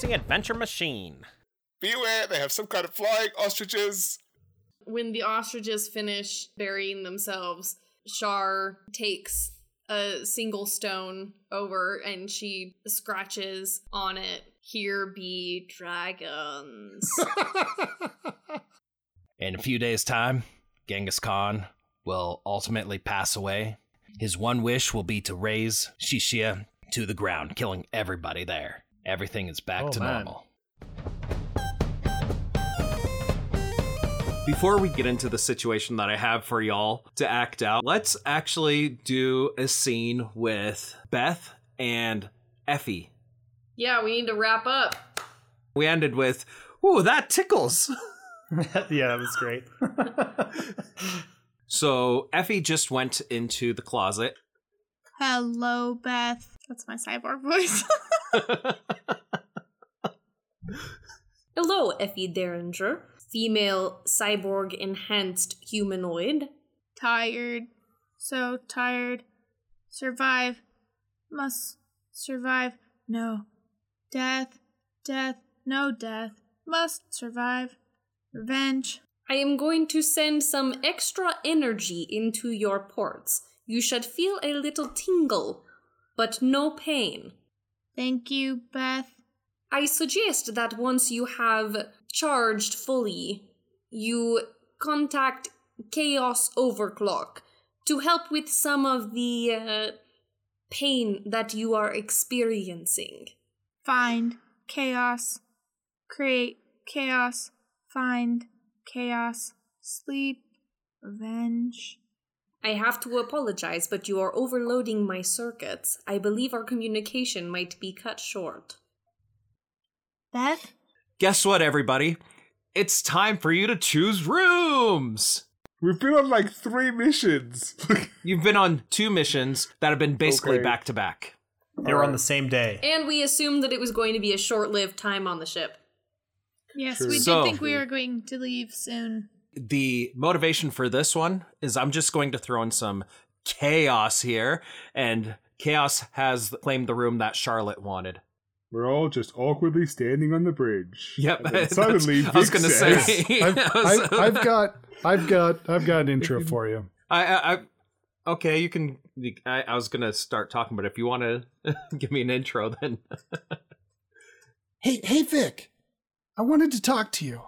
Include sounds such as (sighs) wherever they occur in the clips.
Galaxy Adventure Machine. Beware, they have some kind of flying ostriches. When the ostriches finish burying themselves, Shar takes a single stone over and she scratches on it. Here be dragons. (laughs) In a few days' time, Genghis Khan will ultimately pass away. His one wish will be to raze Xixia to the ground, killing everybody there. Everything is back Oh, to man. normal. Before we get into the situation that I have for y'all to act out, let's actually do a scene with Beth and Effie. yeah, we need to wrap up. We ended with, "Ooh, that tickles." (laughs) (laughs) yeah, that was great. (laughs) So Effie just went into the closet. Hello, Beth. That's my cyborg voice. (laughs) Hello, Effie Derringer, female cyborg enhanced humanoid. tired. So tired. Survive. Must survive. No. Death. Death. No death. Must survive. Revenge. I am going to send some extra energy into your ports. You should feel a little tingle, but no pain. Thank you, Beth. I suggest that once you have charged fully, you contact Chaos Overclock to help with some of the uh, pain that you are experiencing. Find chaos. Create chaos. Find chaos. Sleep. Revenge. I have to apologize, but you are overloading my circuits. I believe our communication might be cut short. Beth? Guess what, everybody? It's time for you to choose rooms. We've been on like three missions. (laughs) You've been on two missions that have been basically Okay. back to back. they were on the same day. And we assumed that it was going to be a short lived time on the ship. Yes, True. we did So- think we were going to leave soon. The motivation for this one is I'm just going to throw in some chaos here, and chaos has claimed the room that Charlotte wanted. We're all just awkwardly standing on the bridge. Yep. And then (laughs) that's- suddenly, I was Vic gonna says, say. I've, (laughs) I was- I've, I've got, I've got, I've got an intro for you. I, I, I okay, you can. I, I was gonna start talking, but if you want to (laughs) give me an intro, then Hey, hey, Vic, I wanted to talk to you.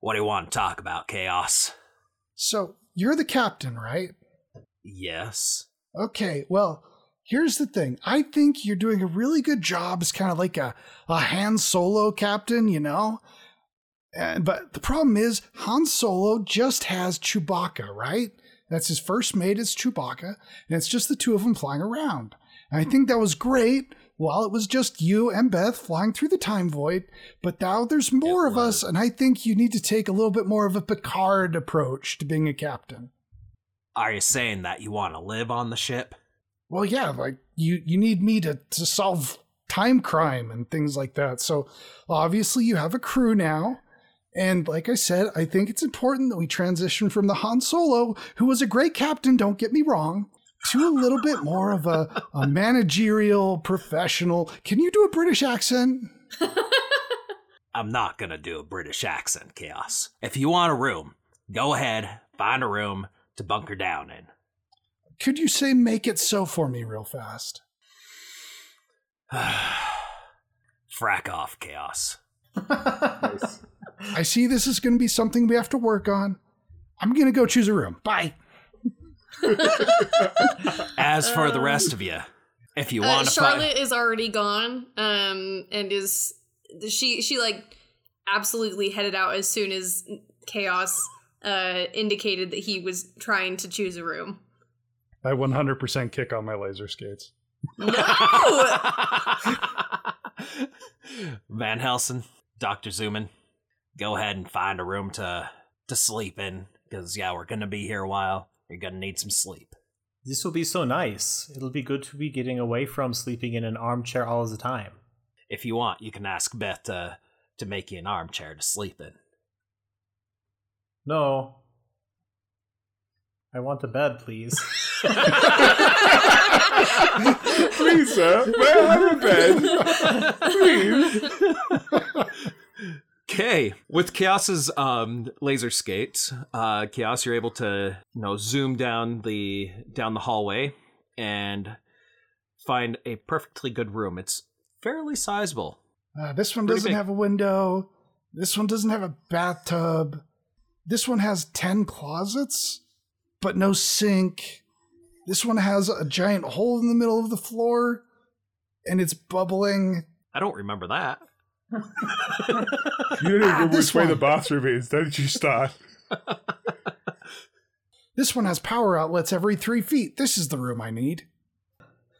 What do you want to talk about? Chaos. So you're the captain, right? Yes. Okay, well, here's the thing. I think you're doing a really good job as kind of like a, a Han Solo captain, you know? And, but the problem is, Han Solo just has Chewbacca, right? That's his first mate is Chewbacca, and it's just the two of them flying around. And I think that was great while it was just you and Beth flying through the time void, but now there's more It of us, and I think you need to take a little bit more of a Picard approach to being a captain. Are you saying that you want to live on the ship? Well, yeah, like you you need me to to solve time crime and things like that. So obviously you have a crew now. And like I said, I think it's important that we transition from the Han Solo, who was a great captain, don't get me wrong, to a little bit more of a, a managerial professional. Can you do a British accent? (laughs) I'm not gonna do a British accent, Chaos. If you want a room, go ahead, find a room to bunker down in. Could you say make it so for me real fast? (sighs) Frack off, Chaos. Nice. I see this is going to be something we have to work on. I'm going to go choose a room. Bye. As for the rest of you, if you Uh, want to Charlotte is already gone, um, and is she she like absolutely headed out as soon as Chaos uh indicated that he was trying to choose a room. I 100% kick on my laser skates. No, (laughs) Van Helsing, Dr. Zuman, go ahead and find a room to to sleep in because yeah, we're gonna be here a while. You're gonna need some sleep. This will be so nice. It'll be good to be getting away from sleeping in an armchair all the time. If you want, you can ask Beth to to make you an armchair to sleep in. No. I want a bed, please. (laughs) Please, sir, may I have a bed? (laughs) Please. Okay, with Chaos's um, laser skates, uh, Chaos, you're able to you know zoom down the down the hallway and find a perfectly good room. It's fairly sizable. Uh, this one Pretty doesn't big. have a window. This one doesn't have a bathtub. This one has 10 closets, but no sink. This one has a giant hole in the middle of the floor, and it's bubbling. I don't remember that. You don't even Ah, know which way the bathroom is. Don't you start? (laughs) This one has power outlets every three feet. This is the room I need.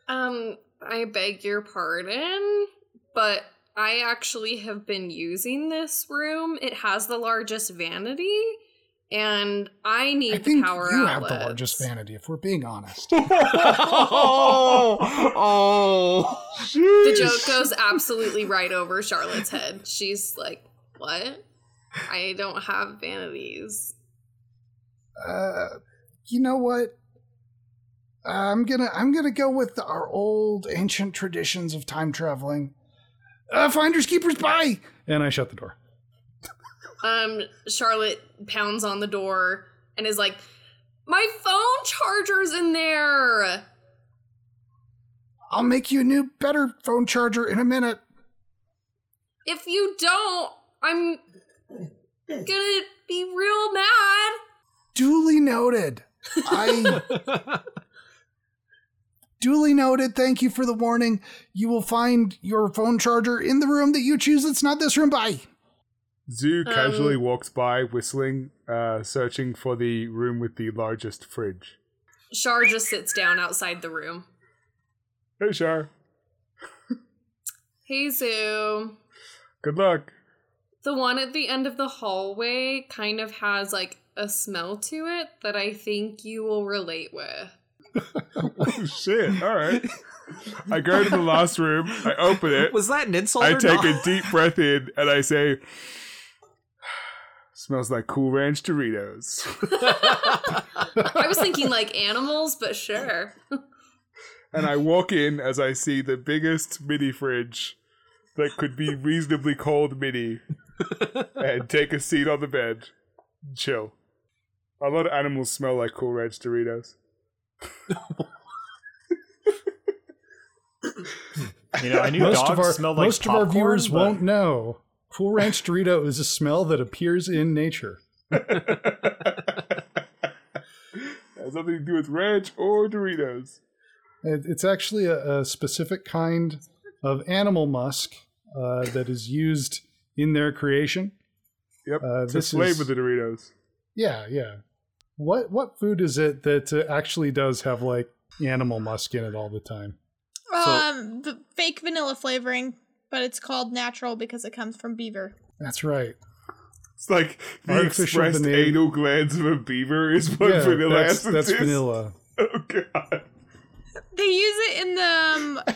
Um, I beg your pardon, but I actually have been using this room. It has the largest vanity, and I need I the power you outlets. have the largest vanity, if we're being honest. (laughs) oh, oh. The joke goes absolutely right over Charlotte's head. She's like, "What? I don't have vanities." uh, you know what? I'm gonna I'm gonna go with our old ancient traditions of time traveling. Uh, finders keepers, bye. And I shut the door. Um, Charlotte pounds on the door and is like, "My phone charger's in there." I'll make you a new, better phone charger in a minute. If you don't, I'm gonna be real mad. Duly noted. I (laughs) duly noted. Thank you for the warning. You will find your phone charger in the room that you choose. It's not this room. Bye. Zoo Um, casually walks by, whistling, uh, searching for the room with the largest fridge. Char just sits down outside the room. Hey, Shar. (laughs) Hey, Zoo. Good luck. The one at the end of the hallway kind of has like a smell to it that I think you will relate with. Oh, (laughs) shit. All right. I go to the last room. I open it. (laughs) Was that an insult? I or take not? a deep breath in and I say, "Smells like Cool Ranch Doritos." (laughs) I was thinking like animals, but sure. and I walk in as I see the biggest mini fridge that could be reasonably called mini, (laughs) and take a seat on the bed, chill. A lot of animals smell like Cool Ranch Doritos. You know, I knew most dogs of our smelled like most of our viewers but- won't know. Cool Ranch (laughs) Dorito is a smell that appears in nature. Has nothing to do with ranch or Doritos. It, it's actually a, a specific kind of animal musk uh, that is used in their creation. Yep, Uh, to this flavor is- the Doritos. Yeah, yeah. What what food is it that uh, actually does have like animal musk in it all the time? Um, the fake vanilla flavoring, but it's called natural because it comes from beaver. That's right. It's like the Artificial expressed vanilla- anal glands of a beaver is what yeah, vanilla that's, essence that's is. vanilla. (laughs) Oh god, They use it in the um, (laughs)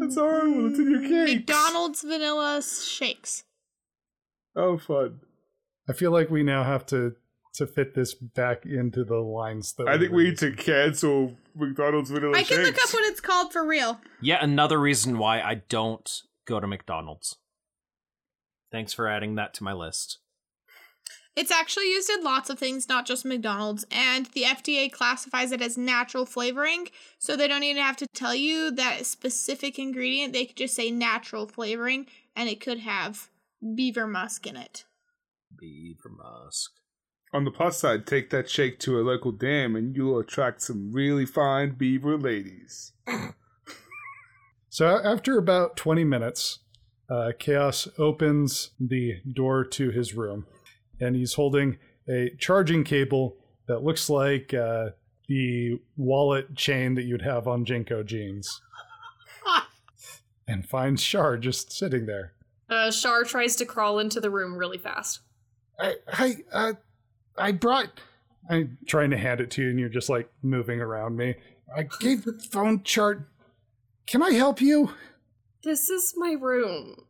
that's horrible. It's in your cake. McDonald's vanilla shakes. Oh, fun. I feel like we now have to to fit this back into the lines that I think we need to cancel McDonald's vanilla I can look up what it's called for real. Yet another reason why I don't go to McDonald's. Thanks for adding that to my list. It's actually used in lots of things, not just McDonald's, and the FDA classifies it as natural flavoring, so they don't even have to tell you that specific ingredient. They could just say natural flavoring, and it could have beaver musk in it. Beaver musk. On the plus side, take that shake to a local dam and you'll attract some really fine beaver ladies. (clears throat) So after about 20 minutes, uh, Chaos opens the door to his room, and he's holding a charging cable that looks like uh, the wallet chain that you'd have on JNCO jeans, (laughs) and finds Shar just sitting there. Uh, Char tries to crawl into the room really fast. I, I, uh, I brought. I'm trying to hand it to you, and you're just like moving around me. I gave the phone chart. Can I help you? This is my room.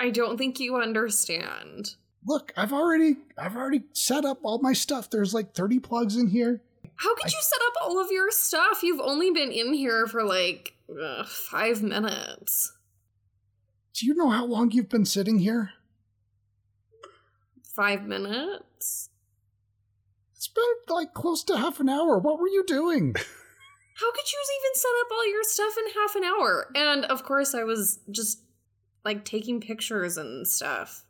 I don't think you understand. look i've already i've already set up all my stuff there's like 30 plugs in here How could you set up all of your stuff? You've only been in here for like ugh, five minutes. Do you know how long you've been sitting here? Five minutes? It's been like close to half an hour. What were you doing? (laughs) How could you even set up all your stuff in half an hour? And of course, I was just like taking pictures and stuff.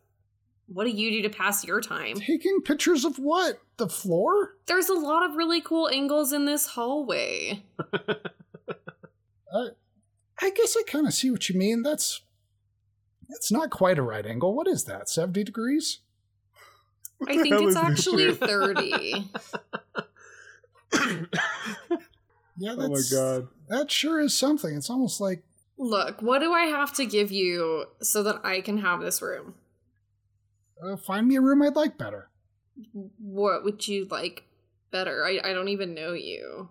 What do you do to pass your time? Taking pictures of what? The floor? There's a lot of really cool angles in this hallway. (laughs) Uh, I guess I kind of see what you mean. That's that's not quite a right angle. What is that? 70 degrees? What I think it's actually 30. (laughs) (coughs) (coughs) (coughs) Yeah, Oh my god. That sure is something. It's almost like Look, what do I have to give you so that I can have this room? uh, find me a room I'd like better. What would you like better? I, I don't even know you.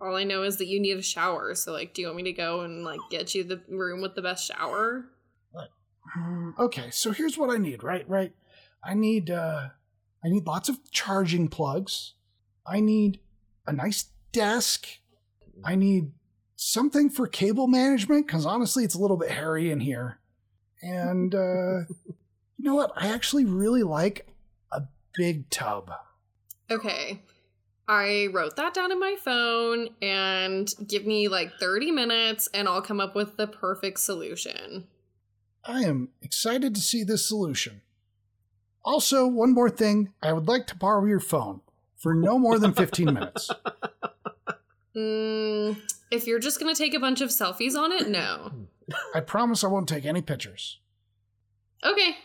All I know is that you need a shower. So, like, do you want me to go and, like, get you the room with the best shower? Hmm, Okay, so here's what I need, right? Right. I need uh I need lots of charging plugs. I need a nice desk. I need something for cable management cuz honestly it's a little bit hairy in here. And uh (laughs) you know what? I actually really like a big tub. Okay. I wrote that down in my phone and give me like 30 minutes and I'll come up with the perfect solution. I am excited to see this solution. Also, one more thing, I would like to borrow your phone for no more than 15 minutes. (laughs) Mm, if you're just going to take a bunch of selfies on it, no. I promise I won't take any pictures. Okay.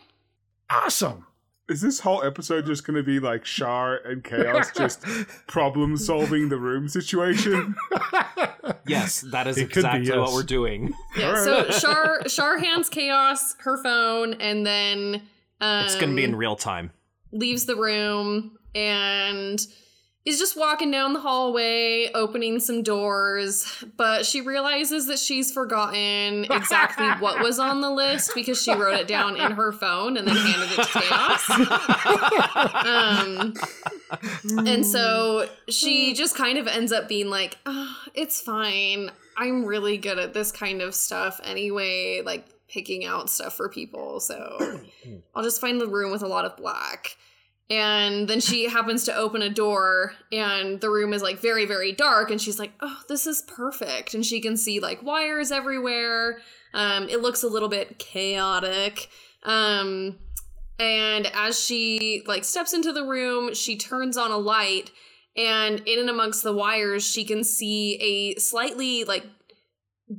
Awesome. Is this whole episode just going to be like Shar and Chaos (laughs) just problem solving the room situation? (laughs) yes, that is It could be, exactly what we're doing. Yeah, so Shar Shar hands Chaos her phone and then um, It's going to be in real time. leaves the room and is just walking down the hallway, opening some doors, but she realizes that she's forgotten exactly what was on the list because she wrote it down in her phone and then handed it to Chaos. Um, and so she just kind of ends up being like, oh, it's fine. I'm really good at this kind of stuff anyway, like picking out stuff for people. So I'll just find the room with a lot of black. And then she (laughs) happens to open a door, and the room is like very, very dark. And she's like, oh, this is perfect. And she can see like wires everywhere. Um, it looks a little bit chaotic. Um, and as she like steps into the room she turns on a light and in and amongst the wires she can see a slightly like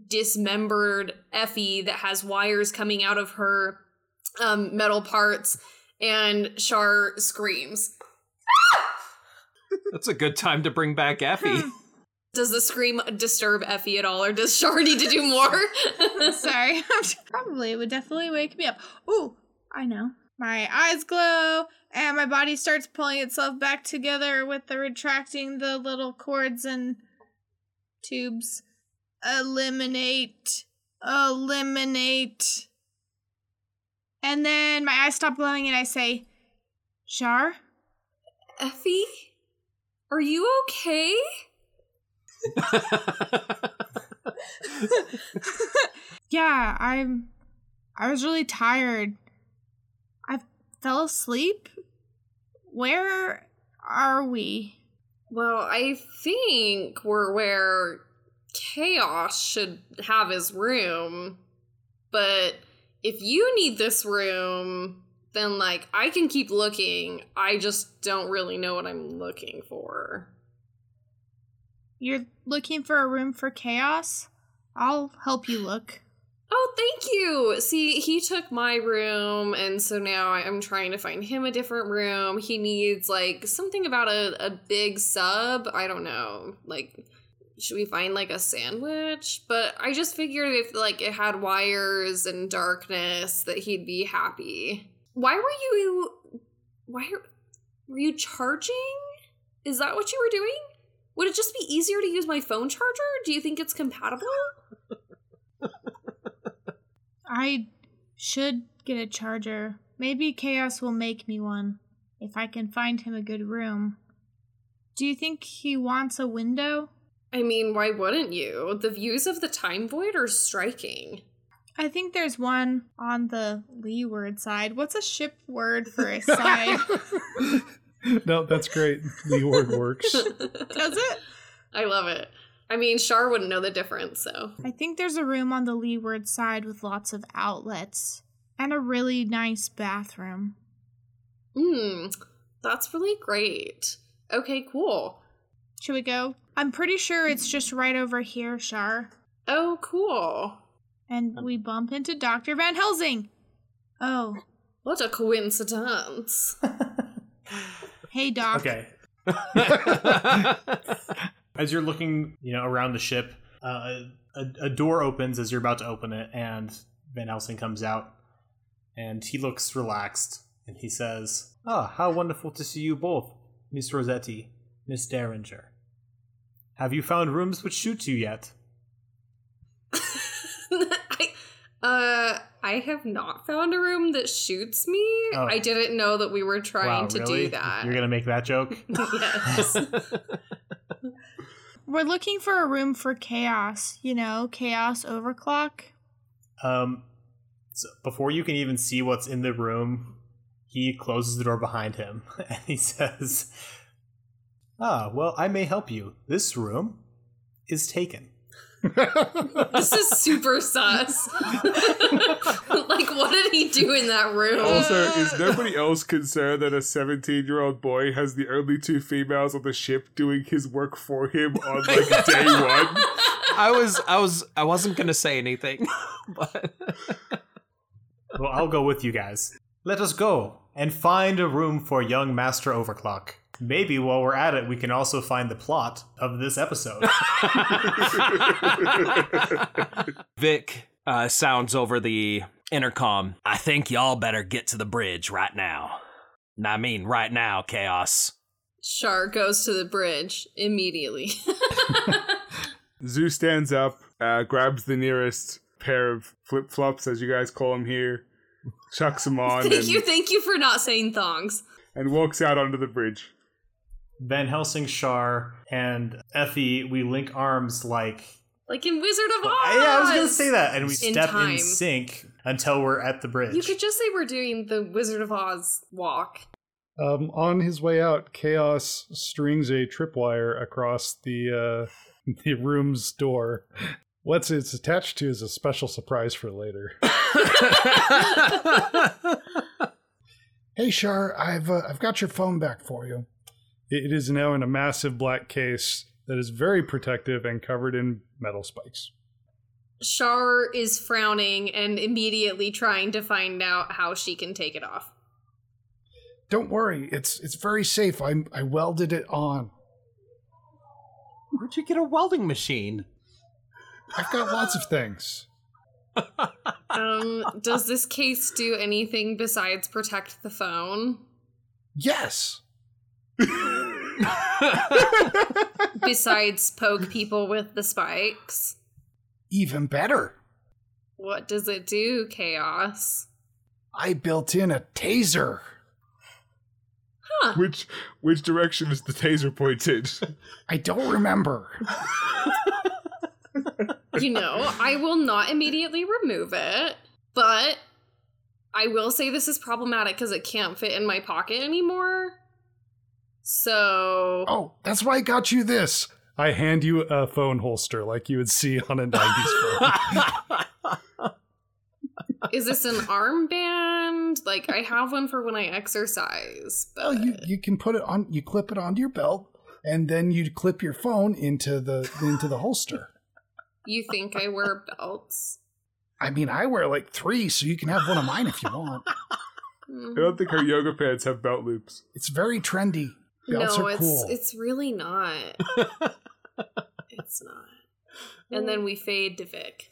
dismembered effie that has wires coming out of her um, metal parts and shar screams That's a good time to bring back Effie. Hmm. does the scream disturb effie at all or does shar need to do more (laughs) Sorry. (laughs) Probably it would definitely wake me up. Ooh, I know. My eyes glow and my body starts pulling itself back together with the retracting the little cords and tubes. Eliminate. Eliminate. And then my eyes stop glowing and I say, Shar? effie are you okay (laughs) yeah, I'm. I was really tired. I fell asleep. Where are we? Well, I think we're where Chaos should have his room. But if you need this room, then like I can keep looking. I just don't really know what I'm looking for. You're looking for a room for chaos? I'll help you look. Oh, thank you. See, he took my room, and so now I'm trying to find him a different room. He needs like something about a, a big sub. I don't know. Like, should we find like a sandwich? But I just figured if like it had wires and darkness, that he'd be happy. Why were you? Why were you charging? Is that what you were doing? Would it just be easier to use my phone charger? Do you think it's compatible? (laughs) I should get a charger. Maybe Chaos will make me one if I can find him a good room. Do you think he wants a window? I mean, why wouldn't you? The views of the time void are striking. I think there's one on the leeward side. What's a ship word for a (laughs) side? (laughs) no, that's great. The word works. (laughs) Does it? I love it. I mean, Shar wouldn't know the difference, so. I think there's a room on the leeward side with lots of outlets and a really nice bathroom. Hmm, that's really great. Okay, cool. Should we go? I'm pretty sure it's just right over here, Shar. Oh, cool. And we bump into Dr. Van Helsing. Oh, What a coincidence. (laughs) hey, Doc. Okay. (laughs) As you're looking, you know, around the ship, uh, a, a door opens as you're about to open it, and Van Helsing comes out, and he looks relaxed, and he says, "Ah, how wonderful to see you both, Miss Rossetti, Miss Derringer. Have you found rooms which suit you yet?" (laughs) I, uh, I have not found a room that shoots me. Oh. I didn't know that we were trying wow, to really? do that. You're gonna make that joke? (laughs) (laughs) yes. We're looking for a room for chaos, you know, chaos overclock. Um, so before you can even see what's in the room, he closes the door behind him and he says, Ah, well, I may help you. This room is taken. this is super sus. (laughs) like, what did he do in that room? Also, is nobody else concerned that a 17 year old boy has the only two females on the ship doing his work for him on like (laughs) day one? I was I was I wasn't gonna say anything, (laughs) but Well, I'll go with you guys. Let us go and find a room for young Master Overclock. Maybe while we're at it, we can also find the plot of this episode. (laughs) (laughs) Vic uh, sounds over the intercom. I think y'all better get to the bridge right now. And I mean, right now, Chaos. Shar goes to the bridge immediately. (laughs) Zoo stands up, uh, grabs the nearest pair of flip flops, as you guys call them here, chucks them on, thank and, you, thank you for not saying thongs. and walks out onto the bridge. Van Helsing, Shar, and Effie, we link arms like. Like in Wizard of Oz. Yeah, I was going to say that. And we In step time. in sync until we're at the bridge. You could just say we're doing the Wizard of Oz walk. Um, on his way out, Chaos strings a tripwire across the uh, (laughs) the room's door. What's it's attached to is a special surprise for later. (laughs) hey, Shar, I've uh, I've got your phone back for you. It is now in a massive black case that is very protective and covered in metal spikes. Shar is frowning and immediately trying to find out how she can take it off. Don't worry, it's it's very safe. I I welded it on. where'd you get a welding machine? I've got lots of things. (laughs) (laughs) Um, does this case do anything besides protect the phone? Yes. (laughs) (laughs) Besides poke people with the spikes? Even better. What does it do, Chaos? I built in a taser. Huh. Which which direction is the taser pointed? I don't remember. You know, I will not immediately remove it, but I will say this is problematic because it can't fit in my pocket anymore. So Oh, that's why I got you this. I hand you a phone holster like you would see on a 90s phone. (laughs) (laughs) is this an armband? Like I have one for when I exercise, but Well, you, you can put it on you clip it onto your belt and then you clip your phone into the into the holster. you think I wear belts? I mean, I wear like 3 so you can have one of mine if you want. (laughs) Hmm. I don't think her yoga pants have belt loops. It's very trendy. Belts no, are it's cool. it's really not. (laughs) it's not. And then we fade to Vic.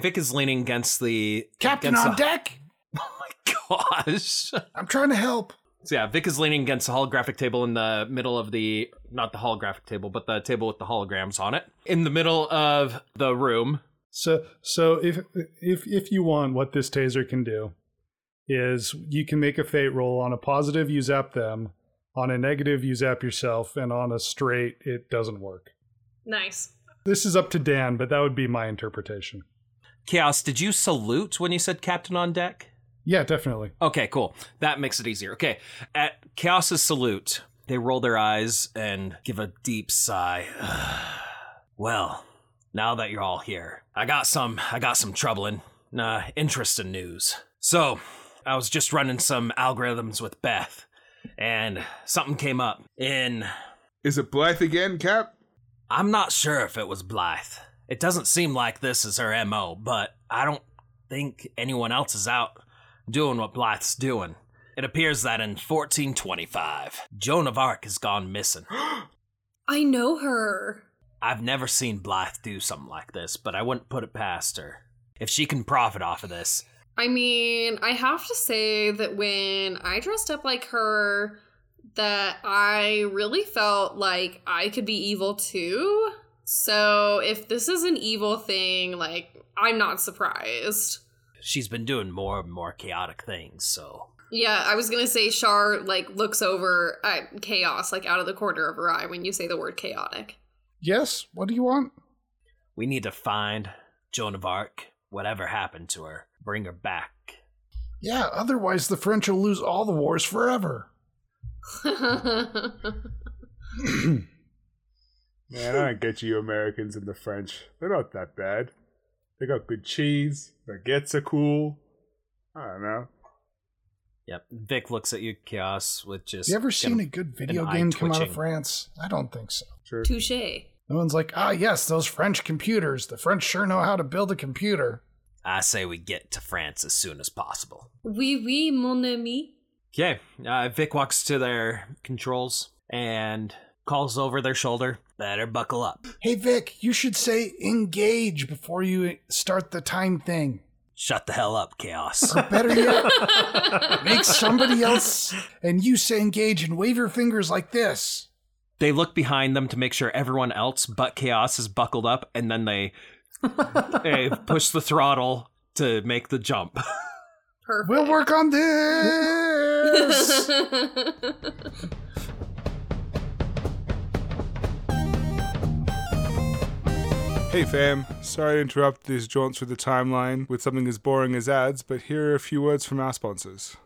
Vic is leaning against the Captain against on the- deck. (laughs) Oh my gosh. (laughs) I'm trying to help. So yeah, Vic is leaning against the holographic table in the middle of the not the holographic table, but the table with the holograms on it. In the middle of the room. So so if if if you want what this taser can do is you can make a fate roll on a positive you zap them On a negative, you zap yourself, and on a straight, it doesn't work. Nice. This is up to Dan, but that would be my interpretation. Chaos, did you salute when you said captain on deck? Yeah, definitely. Okay, cool. That makes it easier. Okay. At Chaos's salute, they roll their eyes and give a deep sigh. (sighs) well, now that you're all here, I got some I got some troubling, uh, interesting news. So, I was just running some algorithms with Beth, and something came up. In Is it Blythe again, Cap? I'm not sure if it was Blythe. It doesn't seem like this is her MO, but I don't think anyone else is out doing what Blythe's doing. It appears that in 1425, Joan of Arc has gone missing. (gasps) I know her. I've never seen Blythe do something like this, but I wouldn't put it past her. If she can profit off of this, I mean, I have to say that when I dressed up like her, that I really felt like I could be evil too. So if this is an evil thing, like, I'm not surprised. she's been doing more and more chaotic things, so. Yeah, I was gonna say Char like looks over at chaos like out of the corner of her eye when you say the word chaotic. Yes, what do you want? We need to find Joan of Arc, whatever happened to her, bring her back. Yeah, otherwise the French will lose all the wars forever. (clears throat) Man, I don't get you Americans and the French. They're not that bad. They got good cheese. Baguettes are cool. I don't know. Yep. Vic looks at you, Chaos, with just. you ever seen a good video game come out of. France? I don't think so. Sure. Touche. No one's like, ah, yes, those French computers. The French sure know how to build a computer. I say we get to France as soon as possible. Oui, oui, mon ami. Okay. Uh, Vic walks to their controls and calls over their shoulder. Better buckle up. Hey, Vic, you should say engage before you start the time thing. Shut the hell up, Chaos. Or better yet, (laughs) make somebody else and you say engage and wave your fingers like this. They look behind them to make sure everyone else but Chaos is buckled up, and then they, (laughs) they push the throttle to make the jump. (laughs) Perfect. We'll work on (laughs) this. Hey fam, sorry to interrupt these jaunts through the timeline with something as boring as ads, but here are a few words from our sponsors.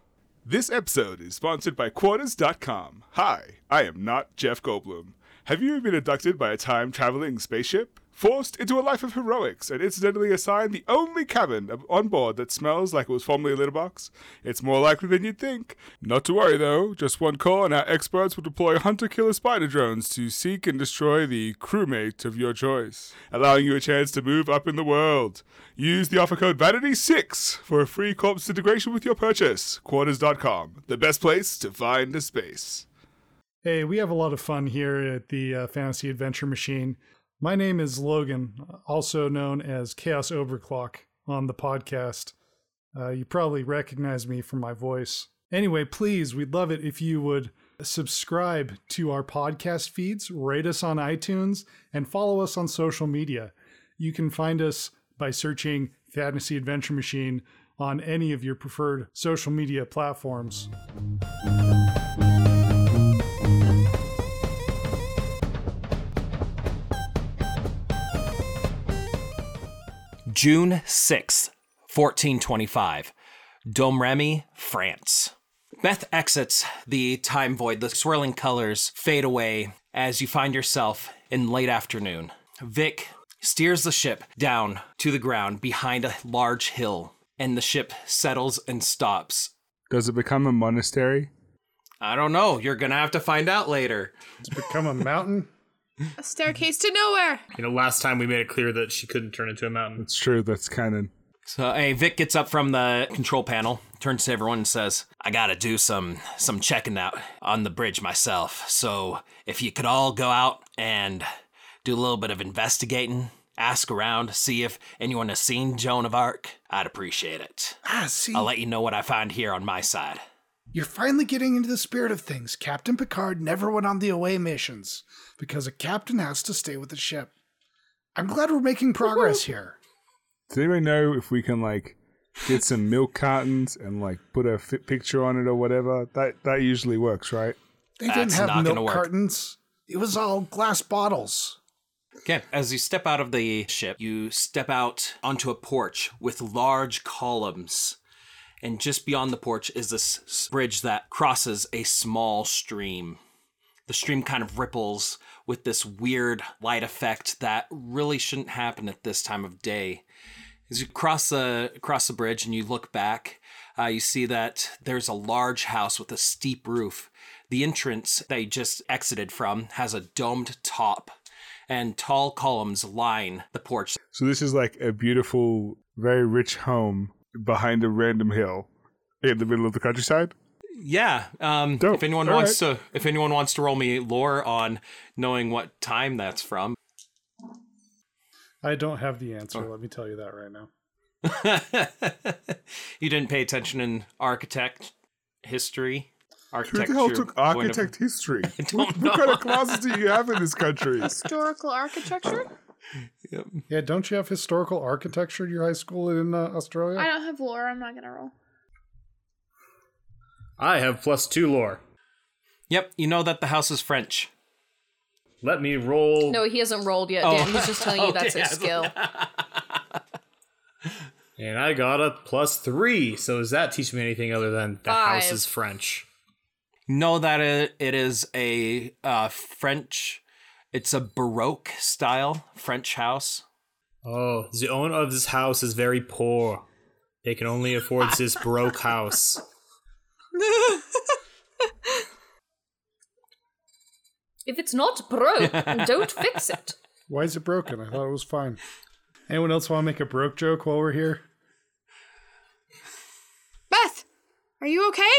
This episode is sponsored by Quarters.com. Hi, I am not Jeff Goldblum. Have you been abducted by a time traveling spaceship? Forced into a life of heroics and incidentally assigned the only cabin on board that smells like it was formerly a litter box? It's more likely than you'd think. Not to worry though, just one call and our experts will deploy hunter killer spider drones to seek and destroy the crewmate of your choice, allowing you a chance to move up in the world. Use the offer code VANITY6 for a free corpse integration with your purchase. Quarters.com, the best place to find a space. Hey, we have a lot of fun here at the uh, Fantasy Adventure Machine. My name is Logan, also known as Chaos Overclock on the podcast. Uh, you probably recognize me from my voice. Anyway, please, we'd love it if you would subscribe to our podcast feeds, rate us on iTunes, and follow us on social media. You can find us by searching Fantasy Adventure Machine on any of your preferred social media platforms. June 6th, 1425. Domremy, France. Beth exits the time void. The swirling colors fade away as you find yourself in late afternoon. Vic steers the ship down to the ground behind a large hill, and the ship settles and stops. Does it become a monastery? I don't know. You're gonna have to find out later. It's become a mountain. A staircase to nowhere. You know, last time we made it clear that she couldn't turn into a mountain. It's true, that's canon. So, hey, Vic gets up from the control panel, turns to everyone, and says, "I gotta do some some checking out on the bridge myself. So, if you could all go out and do a little bit of investigating, ask around, see if anyone has seen Joan of Arc, I'd appreciate it. Ah, see, I'll let you know what I find here on my side." you're finally getting into the spirit of things. Captain Picard never went on the away missions because a captain has to stay with the ship. I'm glad we're making progress here. Does anybody know if we can like get some milk cartons and like put a fi- picture on it or whatever? That that usually works, right? They didn't That's have not gonna milk work. cartons. It was all glass bottles. Okay, as you step out of the ship, you step out onto a porch with large columns. And just beyond the porch is this s- bridge that crosses a small stream. The stream kind of ripples with this weird light effect that really shouldn't happen at this time of day. As you cross the cross the bridge and you look back, uh, you see that there's a large house with a steep roof. The entrance you just exited from has a domed top, and tall columns line the porch. So this is like a beautiful, very rich home behind a random hill in the middle of the countryside. Yeah. Um, Dope. if anyone All wants to, if anyone wants to roll me lore on knowing what time that's from, I don't have the answer. Let me tell you that right now. (laughs) you didn't pay attention in architect history. Who the hell took point of- architect history? (laughs) I don't What kind of classes do you have in this country? (laughs) Historical architecture? Yeah, don't you have historical architecture at your high school in uh, Australia? I don't have lore. I'm not gonna roll. I have plus two lore. Yep, you know that the house is French. Let me roll. No, he hasn't rolled yet, Oh. Dan. He's just telling you (laughs) Oh, that's Dan. his skill. (laughs) And I got a plus three. So does that teach me anything other than the house is French? Know that it, it is a uh, French. It's a Baroque style French house. Oh, the owner of this house is very poor. They can only afford this (laughs) broke house. (laughs) If it's not broke, don't fix it. (laughs) Why is it broken? I thought it was fine. Anyone else want to make a broke joke while we're here? Beth, are you okay?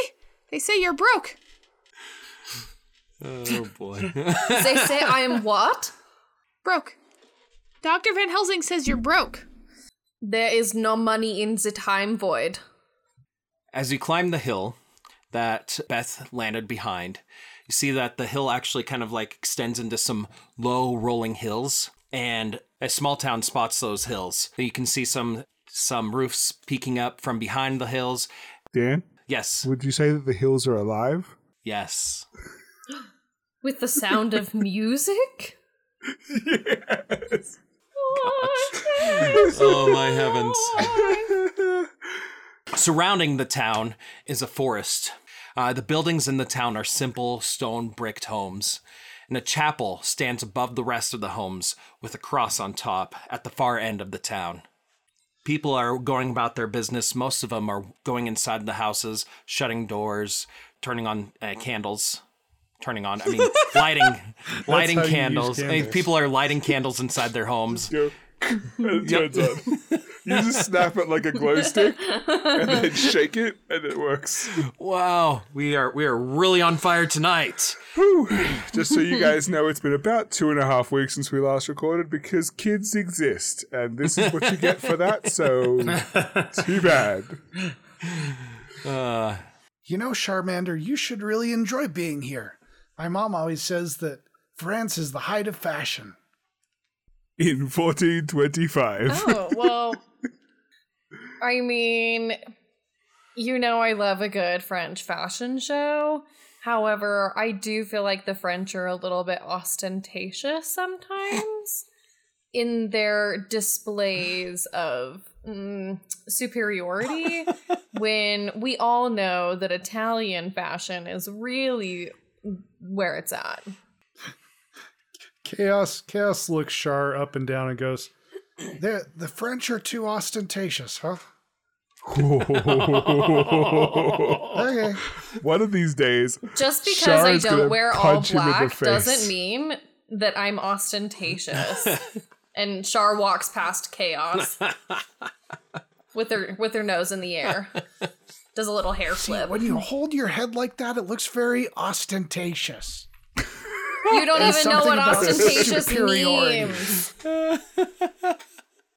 They say you're broke. Oh boy. (laughs) They say I am what? Broke. Dr. Van Helsing says you're broke. There is no money in the time void. As you climb the hill that Beth landed behind, you see that the hill actually kind of like extends into some low rolling hills, and a small town spots those hills. You can see some some roofs peeking up from behind the hills. Dan, Yes, would you say that the hills are alive? yes. (gasps) With the sound of music? (laughs) yes. Oh, oh my heavens. (laughs) Surrounding the town is a forest. Uh, the buildings in the town are simple stone bricked homes, and a chapel stands above the rest of the homes with a cross on top at the far end of the town. People are going about their business. Most of them are going inside the houses, shutting doors, turning on uh, candles. Turning on, I mean, (laughs) lighting, lighting candles. Candles. people are lighting candles inside their homes. Go. And it turns on. You just snap it like a glow stick and then shake it and it works. Wow, we are we are really on fire tonight. Whew. Just so you guys know, it's been about two and a half weeks since we last recorded because kids exist, and this is what you get for that. So, (laughs) too bad. Uh, You know, Charmander, you should really enjoy being here. My mom always says that France is the height of fashion. In 1425. Oh, well. I mean, you know, I love a good French fashion show. However, I do feel like the French are a little bit ostentatious sometimes in their displays of mm, superiority (laughs) when we all know that Italian fashion is really where it's at. Chaos Chaos looks Char up and down and goes, the, the French are too ostentatious, huh? (laughs) Okay. One of these days, Just because Char I don't wear all punch him in the black doesn't mean that I'm ostentatious. (laughs) and Char walks past chaos with her with her nose in the air. Does a little hair flip. When you hold your head like that, it looks very ostentatious. You don't There's even know what ostentatious means. (laughs)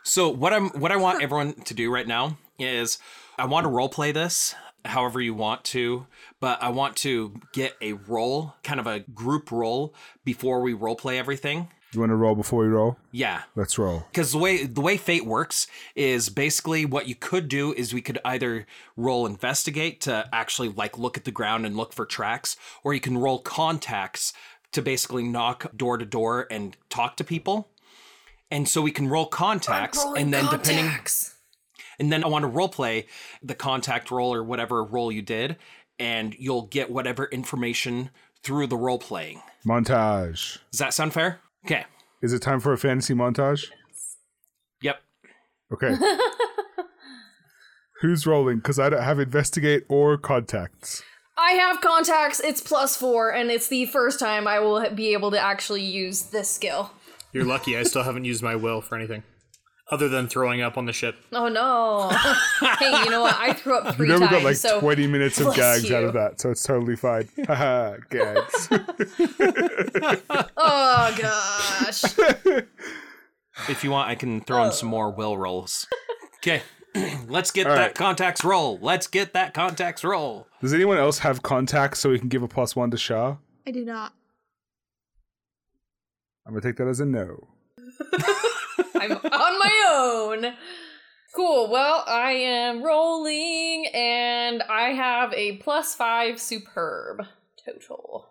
so what I'm what I want everyone to do right now is I want to role play this however you want to, but I want to get a role, kind of a group role before we role play everything. You want to roll before we roll? Yeah, Let's roll. because the way the way fate works is basically what you could do is we could either roll investigate to actually like look at the ground and look for tracks, or you can roll contacts to basically knock door to door and talk to people. And so we can roll contacts, and then depending, and then I want to role play the contact roll or whatever roll you did, and you'll get whatever information through the role playing. Montage. Does that sound fair? Okay. Is it time for a fantasy montage? Yep. Okay. (laughs) Who's rolling? Because I don't have investigate or contacts. I have contacts. It's plus four, and it's the first time I will be able to actually use this skill. You're lucky. I still haven't used my will for anything, other than throwing up on the ship. Oh no! (laughs) hey, you know what? I threw up You three never times. got like so 20 minutes of bless gags out of that, so it's totally fine. (laughs) Haha, gags. (laughs) Oh gosh. If you want, I can throw in oh. some more will rolls. Okay. (clears throat) Let's get All that right. contacts roll. Let's get that contacts roll. Does anyone else have contacts so we can give a plus one to Shah? I do not. I'm gonna take that as a no. (laughs) I'm (laughs) on my own. Cool. Well, I am rolling, and I have a plus five superb total.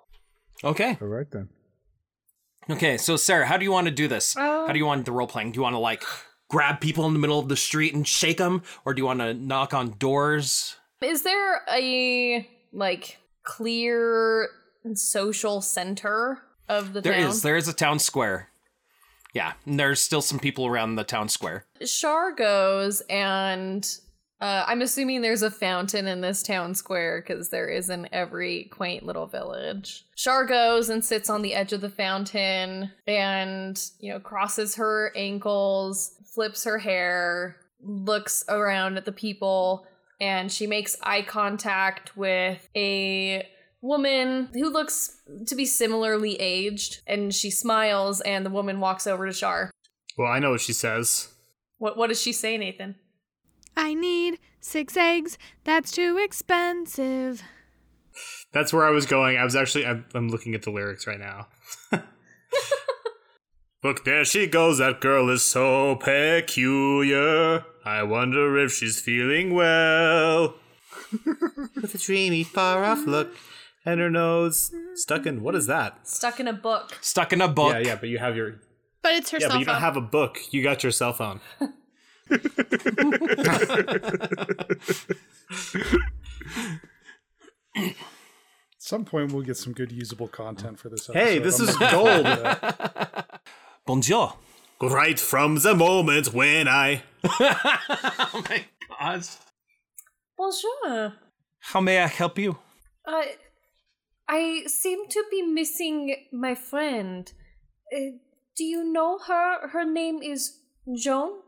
Okay. All right then. Okay. So, Sarah, how do you want to do this? Uh, how do you want the role playing? Do you want to like grab people in the middle of the street and shake them, or do you want to knock on doors? Is there a like clear social center of the There town? is. There is a town square. Yeah, and there's still some people around the town square. Shar goes and uh, I'm assuming there's a fountain in this town square because there is in every quaint little village. Shar goes and sits on the edge of the fountain and, you know, crosses her ankles, flips her hair, looks around at the people, and she makes eye contact with a woman who looks to be similarly aged. And she smiles, and the woman walks over to Shar. Well, I know what she says. What, what does she say, Nathan? I need six eggs. That's too expensive. That's where I was going. I was actually I'm, I'm looking at the lyrics right now. (laughs) Look, there she goes. That girl is so peculiar. I wonder if she's feeling well. (laughs) With a dreamy, far off look, and her nose stuck in what is that? Stuck in a book. Stuck in a book. Yeah, yeah, but you have your But it's her yeah, cell but you don't have a book. You got your cell phone. At (laughs) some point, we'll get some good usable content for this episode. Hey, this I'm is not- gold. (laughs) Bonjour. right from the moment when I (laughs) oh my god. Bonjour. How may I help you? Uh, I seem to be missing my friend. Uh, do you know her? Her name is Joan.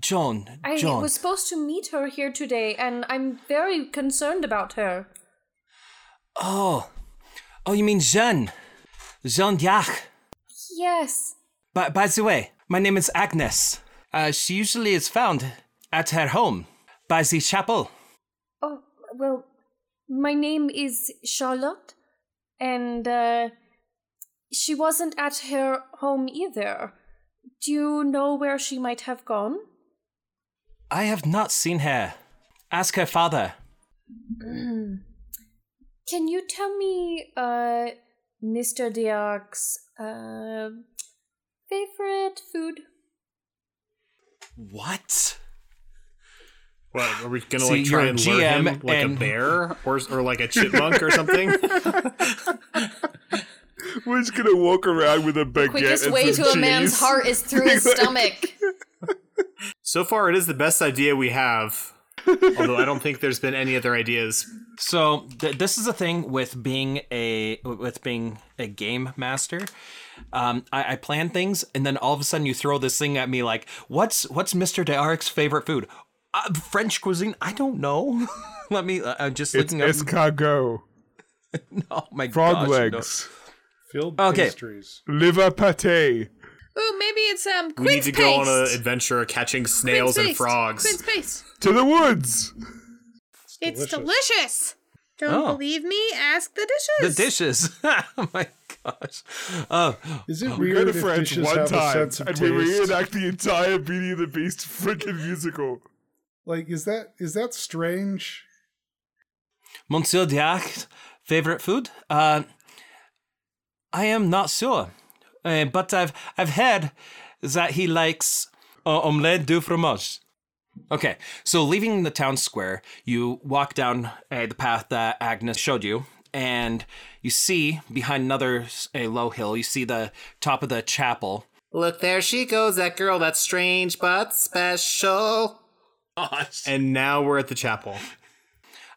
Joan. I Joan. was supposed to meet her here today, and I'm very concerned about her. Oh. Oh, you mean Jeanne. Jeanne D'Arc. Yes. By, by the way, my name is Agnes. Uh, she usually is found at her home by the chapel. Oh, well, my name is Charlotte, and uh, she wasn't at her home either. Do you know where she might have gone? I have not seen her. Ask her father. (clears throat) Can you tell me, uh, Mr. D'Arc's, uh, favorite food? What? What are we gonna See, like try you're and lure him GM like and- a bear or or like a chipmunk or something? (laughs) We're just gonna walk around with a baguette Quickest way some to a man's heart is through his (laughs) stomach. so far, it is the best idea we have. Although I don't think there's been any other ideas. So th- this is a thing with being a with being a game master. Um, I, I plan things, and then all of a sudden you throw this thing at me like, "What's what's Mister D'Arc's favorite food? Uh, French cuisine? I don't know. (laughs) Let me. Uh, I'm just It's looking up. escargot, (laughs) oh my frog gosh, no. legs, Filled Okay. pastries. liver pate. Ooh, maybe it's um We need to paste. go on an adventure catching snails Quince and paste. frogs. Quince paste. To the woods. It's delicious. delicious. Don't Oh. believe me? Ask the dishes. The dishes. (laughs) oh my. gosh. Oh, Is it We weird go if to France dishes one have a time sense of and taste? we reenact the entire Beauty and the Beast freaking musical. Like, is that is that strange? Monsieur Diacre, favorite food? Uh, I am not sure, uh, but I've I've heard that he likes uh, omelette du fromage. Okay, so leaving the town square, you walk down uh, the path that Agnes showed you, and you see behind another a low hill, you see the top of the chapel. Look, there she goes, that girl that's strange but special. And now we're at the chapel.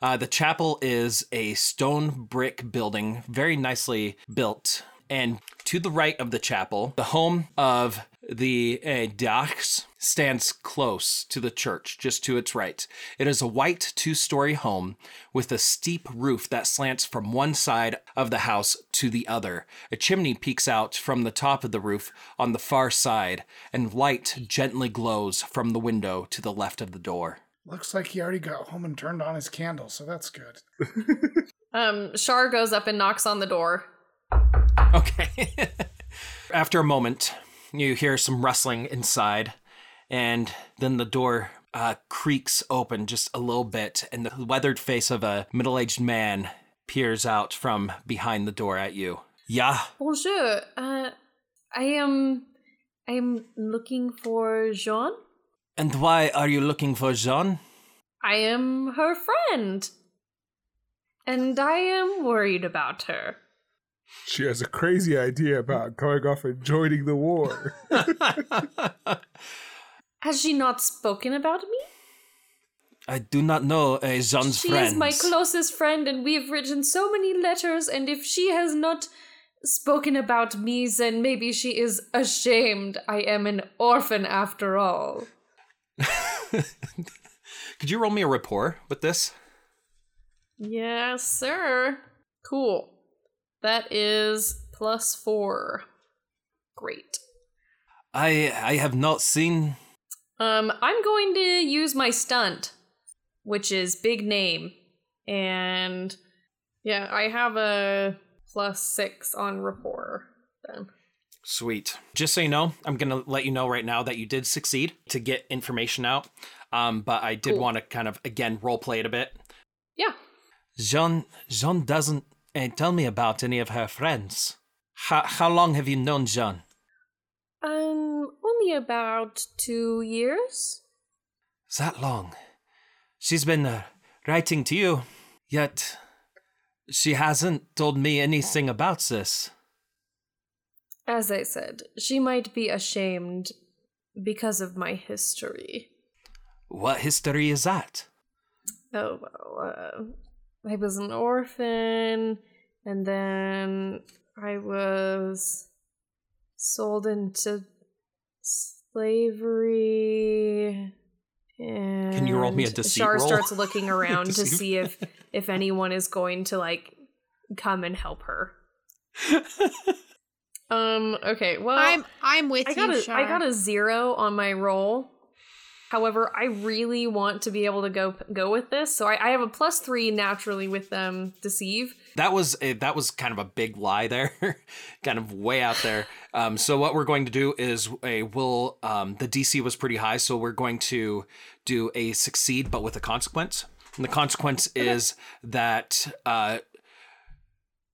Uh, the chapel is a stone brick building, very nicely built. And to the right of the chapel, the home of the uh, Dachs stands close to the church, just to its right. It is a white two story home with a steep roof that slants from one side of the house to the other. A chimney peeks out from the top of the roof on the far side, and light gently glows from the window to the left of the door. Looks like he already got home and turned on his candle, so that's good. (laughs) Um, Shar goes up and knocks on the door. Okay. (laughs) After a moment, you hear some rustling inside, and then the door uh, creaks open just a little bit, and the weathered face of a middle aged man peers out from behind the door at you. Yeah, Bonjour. Uh, I am. I am looking for Jean. and why are you looking for Jean? I am her friend. And I am worried about her. She has a crazy idea about going off and joining the war. (laughs) Has she not spoken about me? I do not know uh, Jean's she friends. is my closest friend, and we've written so many letters. And if she has not spoken about me, then maybe she is ashamed. I am an orphan after all. (laughs) Could you roll me a rapport with this? Yes, sir. Cool. That is plus four. Great. I I have not seen. Um, I'm going to use my stunt, which is big name, and yeah, I have a plus six on rapport. Then Sweet. Just so you know, I'm gonna let you know right now that you did succeed to get information out. Um, but I did Cool. want to kind of again role play it a bit. yeah, Jean Jean doesn't tell me about any of her friends. How how long have you known Jean? um, only about two years. That long. She's been uh, writing to you, yet she hasn't told me anything about this. As I said, she might be ashamed because of my history. What history is that? Oh well, uh, I was an orphan, and then I was sold into slavery. And you roll me a deceit Shar roll? starts looking (laughs) around to see if if anyone is going to like come and help her. (laughs) um. Okay. Well, I'm I'm with I you, got a, Shar. I got a zero on my roll. However, I really want to be able to go go with this, so I, I have a plus three naturally with them deceive. That was a, that was kind of a big lie there, (laughs) kind of way out there. Um, so what we're going to do is a will um, the DC was pretty high, so we're going to do a succeed, but with a consequence. And the consequence is that uh,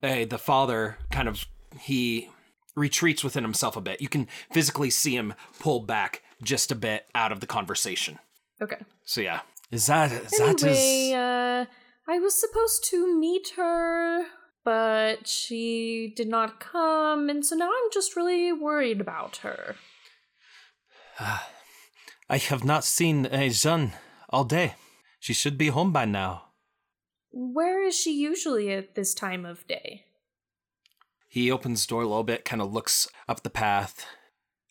eh, the father kind of he retreats within himself a bit. You can physically see him pull back just a bit out of the conversation. Okay. So yeah, is that that Anyway, is uh, I was supposed to meet her, but she did not come, and so now I'm just really worried about her. (sighs) I have not seen uh, Jeanne all day. She should be home by now. Where is she usually at this time of day? He opens the door a little bit, kind of looks up the path,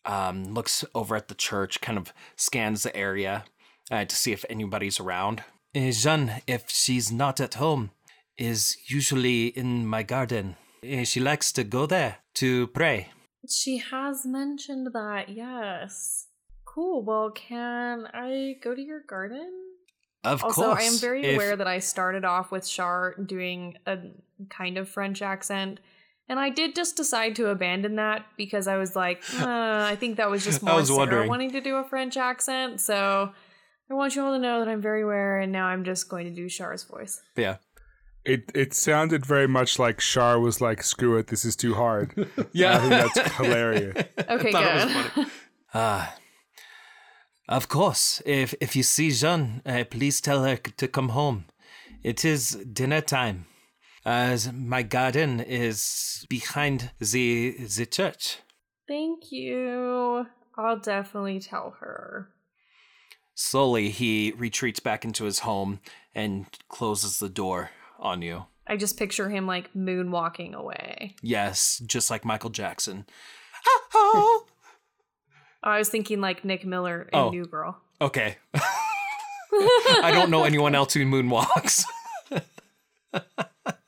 um, looks over at the church, kind of scans the area uh, to see if anybody's around. Uh, Jeanne, if she's not at home, is usually in my garden. Uh, she likes to go there to pray. She has mentioned that, yes. Cool. Well, can I go to your garden? Of also, course. I am very if- aware that I started off with Char doing a kind of French accent, And I did just decide to abandon that because I was like, (laughs) uh, I think that was just more (laughs) I was Sarah wondering. wanting to do a French accent. So I want you all to know that I'm very aware, and now I'm just going to do Char's voice. Yeah. It it sounded very much like Shar was like, "Screw it, this is too hard." (laughs) Yeah. I think that's hilarious. Okay, thought it was good. Ah. of course. If if you see Jean, uh, please tell her to come home. It is dinner time. As my garden is behind the the church. Thank you. I'll definitely tell her. Slowly, he retreats back into his home and closes the door on you. I just picture him like moonwalking away. Yes, just like Michael Jackson. (laughs) I was thinking like Nick Miller in Oh. New Girl. Okay. (laughs) (laughs) I don't know anyone else who moonwalks.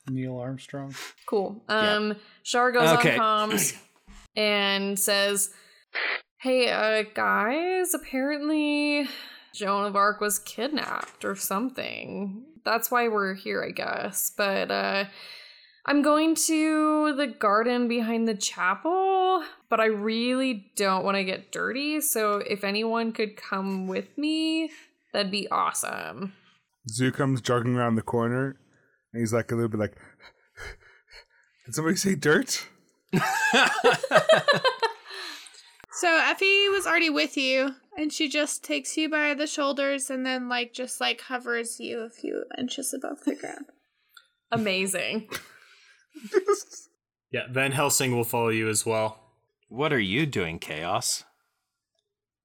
Neil Armstrong. Cool. Um, Shar goes Okay. on comms (clears throat) and says, "Hey, uh, guys, apparently Joan of Arc was kidnapped or something. That's why we're here, I guess. But uh, I'm going to the garden behind the chapel, but I really don't want to get dirty. So if anyone could come with me, that'd be awesome." Zoo comes jogging around the corner, and he's like a little bit like, (laughs) "Did somebody say dirt?" (laughs) So Effie was already with you, and she just takes you by the shoulders and then like just like hovers you a few inches above the ground. Amazing. (laughs) Yeah, Van Helsing will follow you as well. What are you doing, Chaos?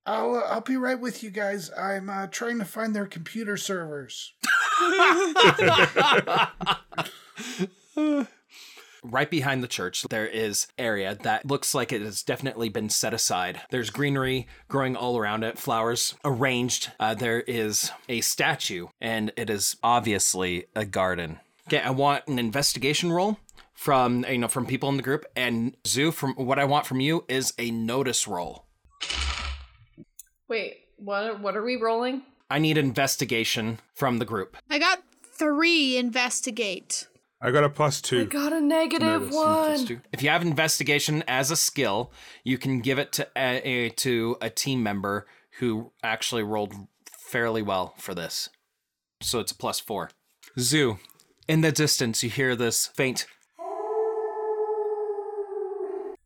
I'll uh, I'll be right with you guys. I'm uh, trying to find their computer servers. (laughs) Right behind the church, there is area that looks like it has definitely been set aside. There's greenery growing all around it, flowers arranged. Uh, there is a statue, and it is obviously a garden. Okay, I want an investigation roll from you know from people in the group, and Zoo. From what I want from you is a notice roll. Wait, what? What are we rolling? I need investigation from the group. I got three investigate. I got a two. I got a negative one. If you have investigation as a skill, you can give it to a, a- to a team member who actually rolled fairly well for this. So it's a plus four. Zoo. In the distance, you hear this faint.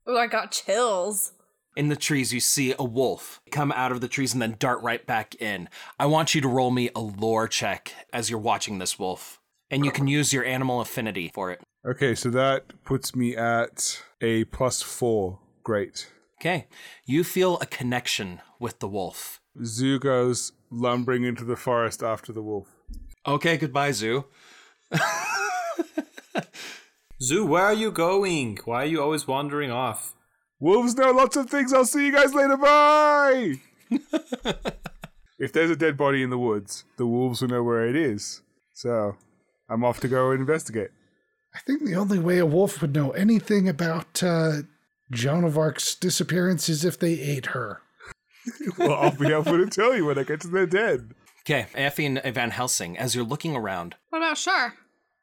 Oh, I got chills. In the trees, you see a wolf come out of the trees and then dart right back in. I want you to roll me a lore check as you're watching this wolf, and you can use your animal affinity for it. Okay, so that puts me at a plus four. Great. Okay, you feel a connection with the wolf. Zoo goes lumbering into the forest after the wolf. Okay, goodbye, Zoo. (laughs) Zoo, where are you going? Why are you always wandering off? Wolves know lots of things. I'll see you guys later. Bye. (laughs) if there's a dead body in the woods, the wolves will know where it is. So I'm off to go investigate. I think the only way a wolf would know anything about uh, Joan of Arc's disappearance is if they ate her. (laughs) well, I'll be able to tell you when I get to the dead. Okay, Effie and Van Helsing, as you're looking around, What about Shar?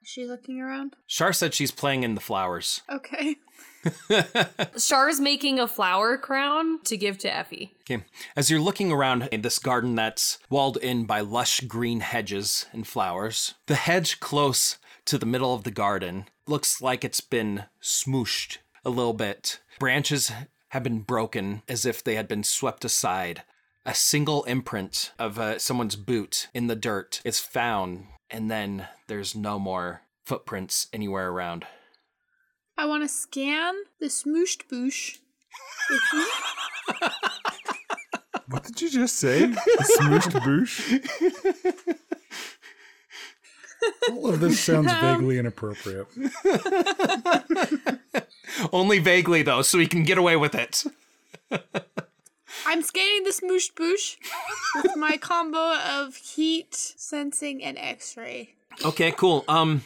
Is she looking around? Shar said she's playing in the flowers. Okay. (laughs) (laughs) Char's making a flower crown to give to Effie. Okay, as you're looking around in this garden that's walled in by lush green hedges and flowers, the hedge close to the middle of the garden looks like it's been smooshed a little bit. Branches have been broken as if they had been swept aside. A single imprint of uh, someone's boot in the dirt is found, and then there's no more footprints anywhere around. I want to scan the smooshed boosh. with you. (laughs) What did you just say? (laughs) The smooshed boosh? All of this sounds vaguely inappropriate. (laughs) Only vaguely, though, so he can get away with it. I'm scanning the smooshed boosh with my combo of heat, sensing, and X-ray. Okay, cool. Um,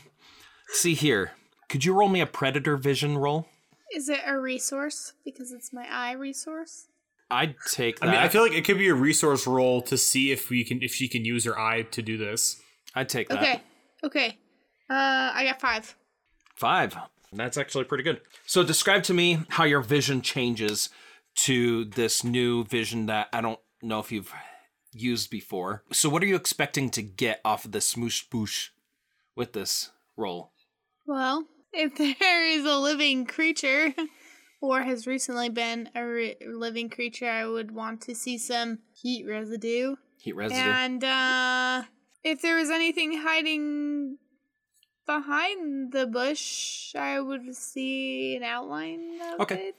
see here. Could you roll me a predator vision roll? Is it a resource? Because it's my eye resource. I'd take I mean, I feel like it could be a resource roll to see if we can if she can use her eye to do this. I'd take that. Okay. Okay. Uh, I got five. Five. That's actually pretty good. So describe to me how your vision changes to this new vision that I don't know if you've used before. So what are you expecting to get off of the smoosh boosh with this roll? Well, if (laughs) there is a living creature, or has recently been a ri living creature, I would want to see some heat residue. Heat residue. And uh, if there was anything hiding behind the bush, I would see an outline of Okay. it.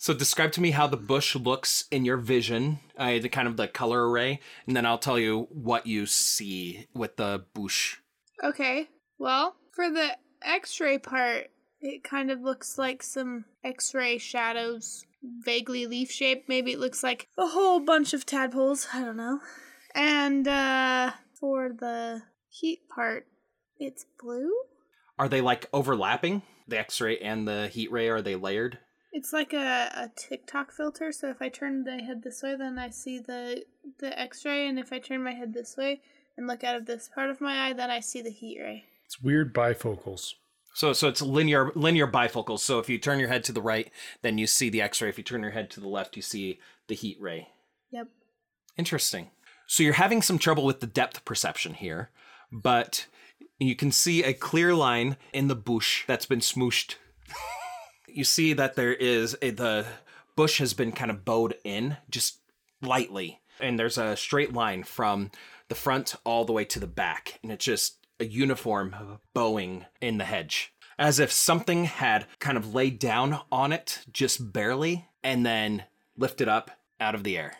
So describe to me how the bush looks in your vision, uh, the kind of the color array, and then I'll tell you what you see with the bush. Okay. Well, for the X-ray part, it kind of looks like some X-ray shadows, vaguely leaf-shaped. Maybe it looks like a whole bunch of tadpoles. I don't know. And uh, for the heat part, it's blue. Are they like overlapping? The X-ray and the heat ray are they layered? It's like a, a TikTok filter. So if I turn my head this way, then I see the the X-ray, and if I turn my head this way and look out of this part of my eye, then I see the heat ray. It's weird bifocals. So so it's linear linear bifocals. So if you turn your head to the right, then you see the X-ray. If you turn your head to the left, you see the heat ray. Yep. Interesting. So you're having some trouble with the depth perception here, but you can see a clear line in the bush that's been smooshed. (laughs) you see that there is a, the bush has been kind of bowed in just lightly, and there's a straight line from the front all the way to the back, and it's just a uniform bowing in the hedge. As if something had kind of laid down on it just barely and then lifted up out of the air.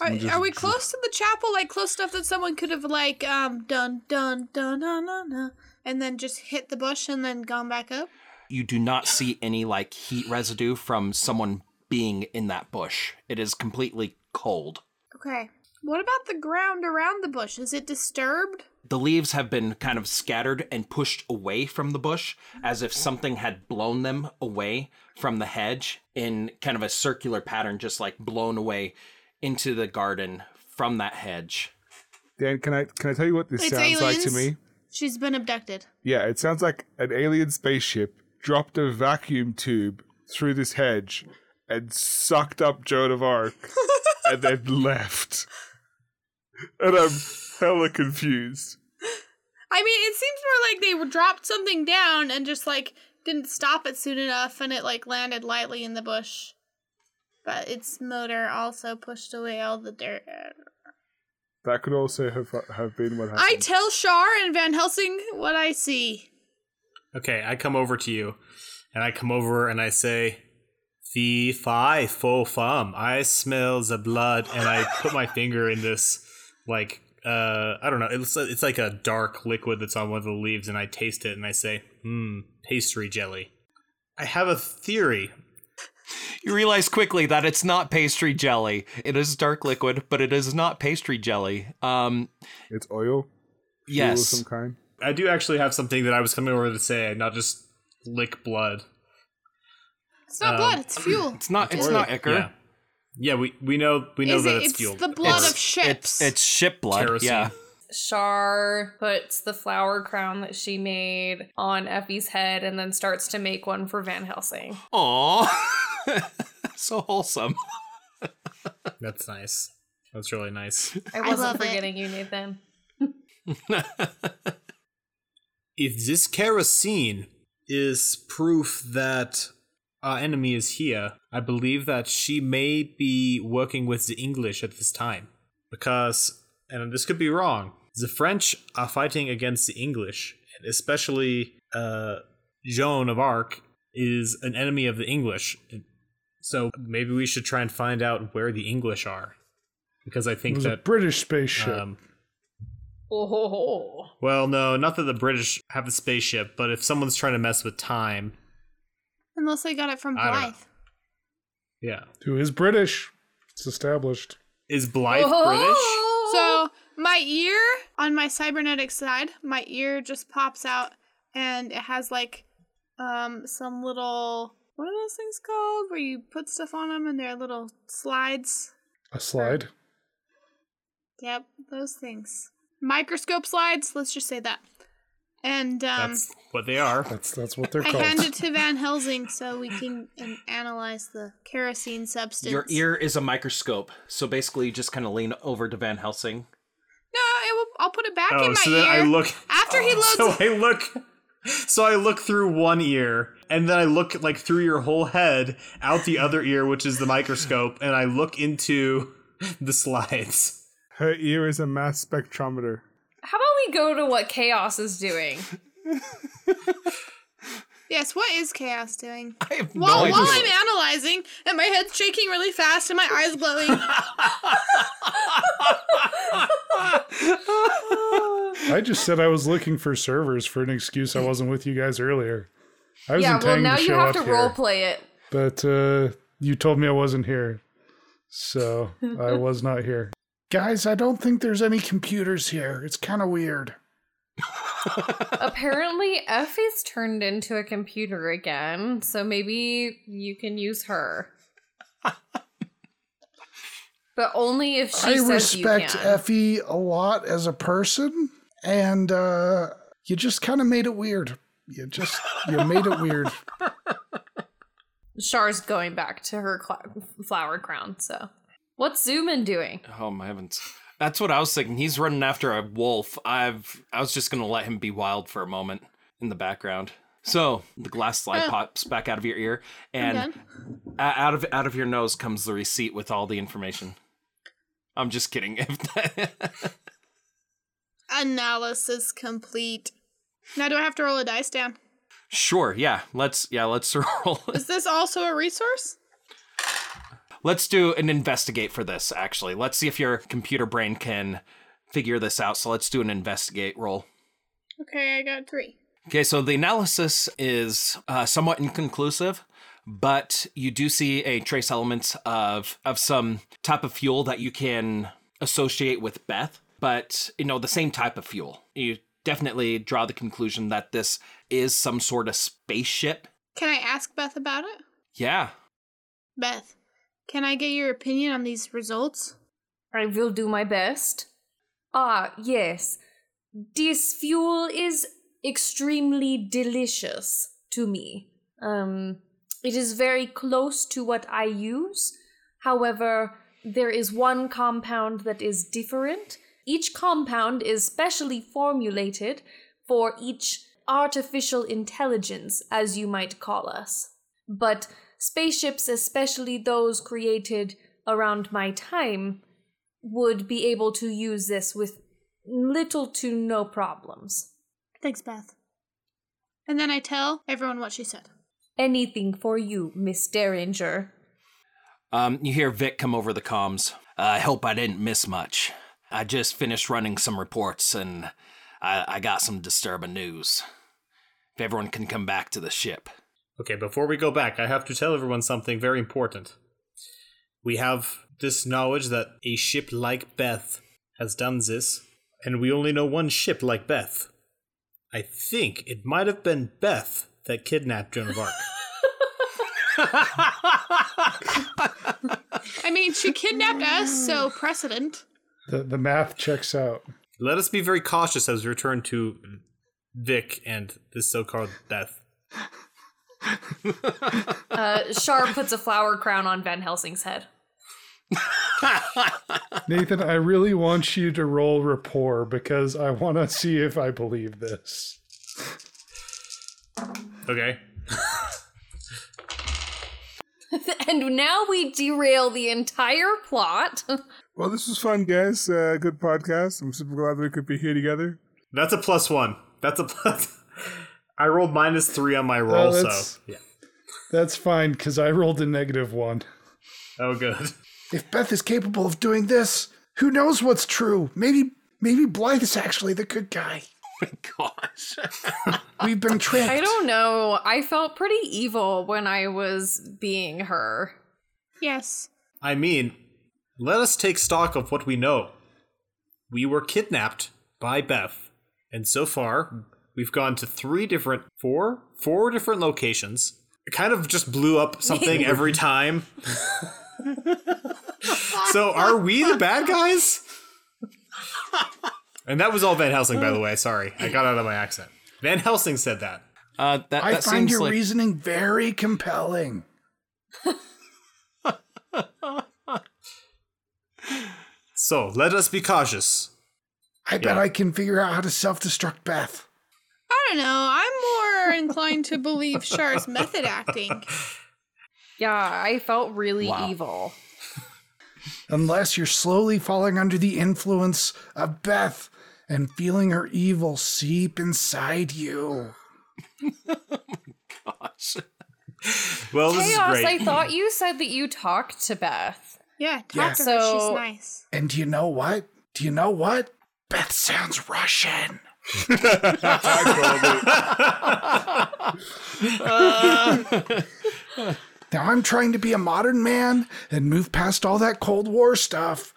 Are, just are we close to the chapel? Like close enough that someone could have like um done done done dun dun dun, and then just hit the bush and then gone back up. you do not see any like heat residue from someone being in that bush. It is completely cold. Okay. What about the ground around the bush? Is it disturbed? The leaves have been kind of scattered and pushed away from the bush as if something had blown them away from the hedge in kind of a circular pattern, just like blown away into the garden from that hedge. Dan, can I can I tell you what this It's sounds like to me? She's been abducted. Yeah, it sounds like an alien spaceship dropped a vacuum tube through this hedge and sucked up Joan of Arc (laughs) and then left. And I'm hella confused. I mean, it seems more like they dropped something down and just like didn't stop it soon enough, and it like landed lightly in the bush. But its motor also pushed away all the dirt. That could also have have been what happened. I tell Shar and Van Helsing what I see. Okay, I come over to you, and I come over and I say, "Fee fi fo fum." I smell the blood, and I put my finger in this, like, uh, I don't know. It's it's like a dark liquid that's on one of the leaves, and I taste it, and I say, "Hmm, pastry jelly." I have a theory. You realize quickly that it's not pastry jelly. It is dark liquid, but it is not pastry jelly. Um, it's oil. Fuel of yes. some kind. I do actually have something that I was coming over to say, not just lick blood. It's not Um, blood; it's fuel. It's not. It's Or- not ichor. Yeah, yeah. We we know we know Is that it? it's, It's fuel. the blood It's- of ships. It's it's ship blood. Kerosene. Yeah. Shar puts the flower crown that she made on Effie's head and then starts to make one for Van Helsing. Aw. (laughs) so wholesome. That's nice. That's really nice. I I wasn't love it. forgetting you, Nathan. (laughs) if this kerosene is proof that our enemy is here, I believe that she may be working with the English at this time. Because, and this could be wrong, the French are fighting against the English, and especially uh, Joan of Arc is an enemy of the English. So maybe we should try and find out where the English are. Because I think was a that. British spaceship. Um, Oh, ho, ho. well, no, not that the British have a spaceship, but if someone's trying to mess with time, Unless I got it from I don't know. Blythe. yeah. Who is British? It's established. Is Blythe Oh. So my ear on my cybernetic side, my ear just pops out, and it has like um some little what are those things called where you put stuff on them and they're little slides. A slide. Yep, those things. Microscope slides. Let's just say that. And um, That's what they are. That's that's what (laughs) they're I called. hand it to Van (laughs) Helsing so we can um, analyze the kerosene substance. Your ear is a microscope, so basically you just kind of lean over to Van Helsing. No, it will, I'll put it back in Oh, my so ear. then I look. After he (laughs) loads. So I look. So I look through one ear, and then I look like through your whole head, out the other ear, which is the microscope, and I look into the slides. Her ear is a mass spectrometer. How about we go to what Chaos is doing? (laughs) yes, what is chaos doing? I have While, no while idea. I'm analyzing, and my head's shaking really fast, and my eyes glowing. (laughs) I just said I was looking for servers for an excuse I wasn't with you guys earlier. I was yeah, well intending now you have up to here, role play it. but uh, you told me I wasn't here, so I was not here. Guys, I don't think there's any computers here. It's kind of weird. (laughs) Apparently, Effie's turned into a computer again, so maybe you can use her. (laughs) but only if she I says respect you can. Effie a lot as a person, and uh, you just kind of made it weird. You just you made it weird. (laughs) Char's going back to her cl- flower crown. So, what's Zoomin doing? Um, oh my heavens. That's what I was thinking. He's running after a wolf. I've I was just gonna let him be wild for a moment in the background. So the glass slide Oh. pops back out of your ear, and out of out of your nose comes the receipt with all the information. I'm just kidding. (laughs) Analysis complete. Now, do I have to roll a dice down? sure, yeah. Let's yeah. Let's (laughs) roll. Is this also a resource? Let's do an investigate for this. Actually, let's see if your computer brain can figure this out. So let's do an investigate roll. Okay, I got three. Okay, so the analysis is uh, somewhat inconclusive, but you do see a trace element of of some type of fuel that you can associate with Beth, but you know the same type of fuel. You definitely draw the conclusion that this is some sort of spaceship. Can I ask Beth about it? Yeah, Beth, can I get your opinion on these results? I will do my best. Ah, yes. This fuel is extremely delicious to me. Um, it is very close to what I use. However, there is one compound that is different. Each compound is specially formulated for each artificial intelligence, as you might call us. But spaceships, especially those created around my time, would be able to use this with little to no problems. Thanks, Beth. And then I tell everyone what she said. Anything for you, Miss Derringer. Um, you hear Vic come over the comms. I hope I didn't miss much. I just finished running some reports and I, I got some disturbing news. If everyone can come back to the ship. Okay, before we go back, I have to tell everyone something very important. We have this knowledge that a ship like Beth has done this, and we only know one ship like Beth. I think it might have been Beth that kidnapped Joan of Arc. (laughs) I mean, she kidnapped us, so precedent. The the math checks out. Let us be very cautious as we return to Vic and this so-called Beth. Uh, Char puts a flower crown on Van Helsing's head. Nathan, I really want you to roll rapport because I want to see if I believe this. Okay. (laughs) and now we derail the entire plot. Well, this was fun, guys. Uh, good podcast. I'm super glad we could be here together. That's a plus one. That's a plus. I rolled minus three on my oh, roll, Oh, so yeah. That's fine because I rolled a negative one. Oh, good. If Beth is capable of doing this, who knows what's true? Maybe maybe Blythe is actually the good guy. (laughs) My Gosh. (laughs) We've been tricked. I don't know. I felt pretty evil when I was being her. Yes. I mean, let us take stock of what we know. We were kidnapped by Beth, and so far we've gone to three different, four, four different locations. It kind of just blew up something (laughs) every time. so are we the bad guys? And that was all Van Helsing, by the way. Sorry, I got out of my accent. Van Helsing said that. Uh, that I that find seems your like reasoning very compelling. So let us be cautious. I bet Yeah. I can figure out how to self destruct Beth. I don't know. I'm more inclined to believe Char's method acting. Yeah, I felt really Wow. evil. Unless you're slowly falling under the influence of Beth and feeling her evil seep inside you. gosh. Well, this Chaos, is I thought you said that you talked to Beth. Yeah, talk Yeah. to her. She's nice. And do you know what? Do you know what? Beth sounds Russian. Now I'm trying to be a modern man and move past all that Cold War stuff.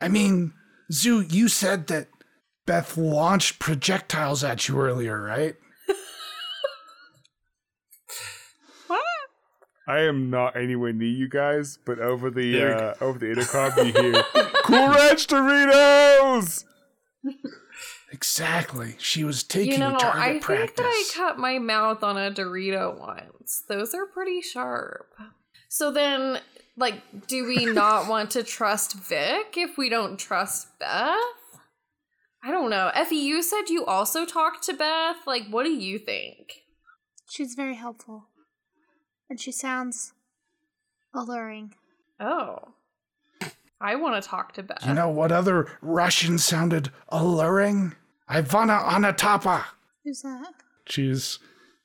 I mean, Zoo, you said that Beth launched projectiles at you earlier, right? What? I am not anywhere near you guys, but over the There we uh, over the intercom you hear Cool Ranch Doritos. Exactly. She was taking You know, you target I think that I cut my mouth on a Dorito once. Those are pretty sharp. So then, like, do we (laughs) not want to trust Vic if we don't trust Beth? I don't know. Effie, you said you also talked to Beth. Like, what do you think? She's very helpful. And she sounds alluring. Oh. I want to talk to Beth. You know what other Russian sounded alluring? Ivana Onatopp. Who's that? She's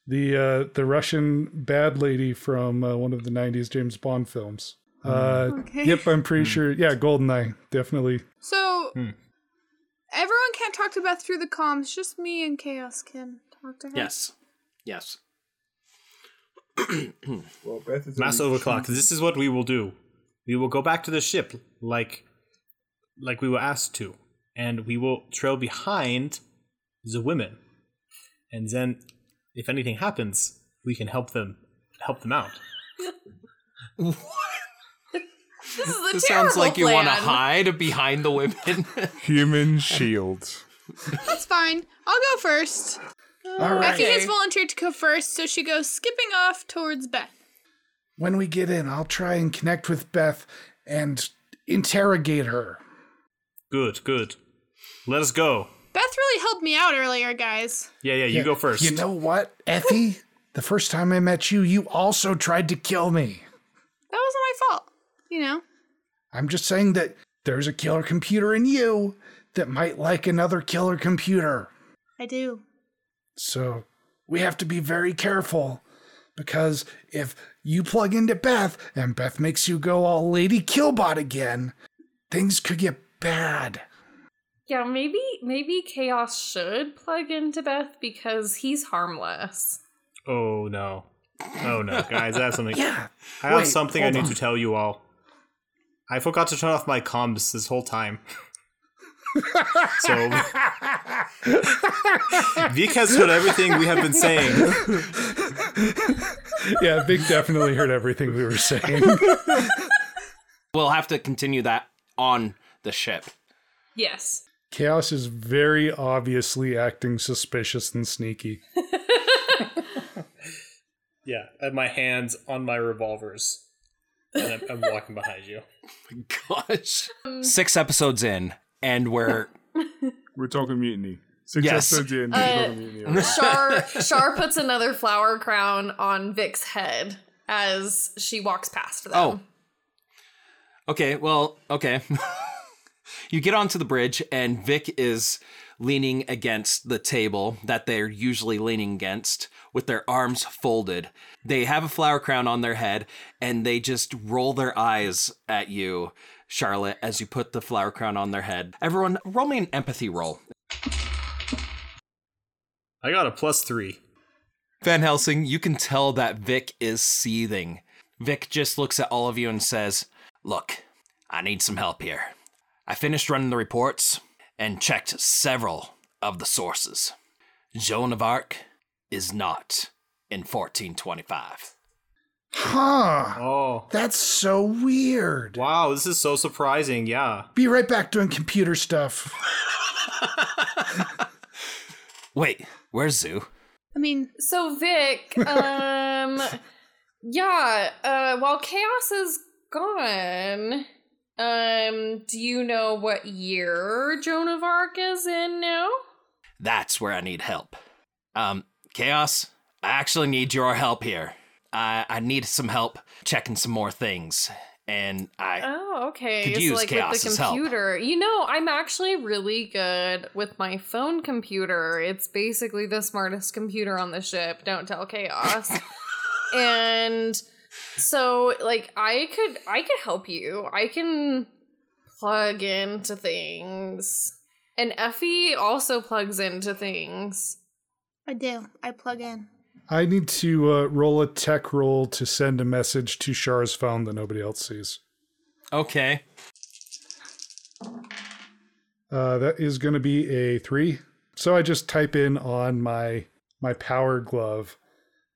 the uh, the Russian bad lady from uh, one of the '90s James Bond films. Uh, Okay. Yep, I'm pretty sure. Yeah, Goldeneye, definitely. So, Hmm. everyone can't talk to Beth through the comms. Just me and Chaos can talk to her. Yes. Yes. (clears throat) Well, Beth is Mass overclock. This is what we will do. We will go back to the ship like like we were asked to, and we will trail behind the women. And then if anything happens, we can help them help them out. This is a This sounds like you want to hide behind the women. (laughs) Human shield. That's fine. I'll go first. All right. Effie has volunteered to go first, so she goes skipping off towards Beth. When we get in, I'll try and connect with Beth and interrogate her. Good, good. Let us go. Beth really helped me out earlier, guys. Yeah, yeah, you Yeah, go first. You know what, Effie? the first time I met you, you also tried to kill me. That wasn't my fault. You know? I'm just saying that there's a killer computer in you that might like another killer computer. I do. So we have to be very careful because if you plug into Beth and Beth makes you go all Lady Killbot again, things could get bad. Yeah, maybe maybe Chaos should plug into Beth because he's harmless. Oh no. Oh no, guys, I have something. (laughs) Yeah. I have Wait, something I need on. to tell you all. I forgot to turn off my comms this whole time. (laughs) so Vic has heard everything we have been saying. (laughs) (laughs) Yeah, Vic definitely heard everything we were saying. (laughs) we'll have to continue that on the ship. Yes. Chaos is very obviously acting suspicious and sneaky. (laughs) Yeah, I have my hands on my revolvers. And I'm, I'm walking behind you. Gosh. Um, Six episodes in, and we're We're talking mutiny. Six Yes. episodes in, we're Uh. Char (laughs) Char puts another flower crown on Vic's head as she walks past them. Oh. Okay, well, okay. (laughs) you get onto the bridge, and Vic is leaning against the table that they're usually leaning against with their arms folded. They have a flower crown on their head, and they just roll their eyes at you, Charlotte, as you put the flower crown on their head. Everyone, roll me an empathy roll. I got a plus three. Van Helsing, you can tell that Vic is seething. Vic just looks at all of you and says, Look, I need some help here. I finished running the reports and checked several of the sources. Joan of Arc is not in 1425. Huh. Oh. That's so weird. Wow, this is so surprising. Yeah. Be right back doing computer stuff. (laughs) Wait, Where's Zoo? I mean, So Vic, (laughs) um, yeah. Uh, while chaos is gone, um, do you know what year Joan of Arc is in now? That's where I need help. Um, Chaos, I actually need your help here. I I need some help checking some more things, and I Oh, okay. Could so use like with Chaos's the help. computer. You know, I'm actually really good with my phone computer. It's basically the smartest computer on the ship. Don't tell Chaos. (laughs) and so like I could I could help you. I can plug into things. And Effie also plugs into things. I do. I plug in. I need to uh, roll a tech roll to send a message to Char's phone that nobody else sees. okay. Uh, that is going to be a three. So I just type in on my my power glove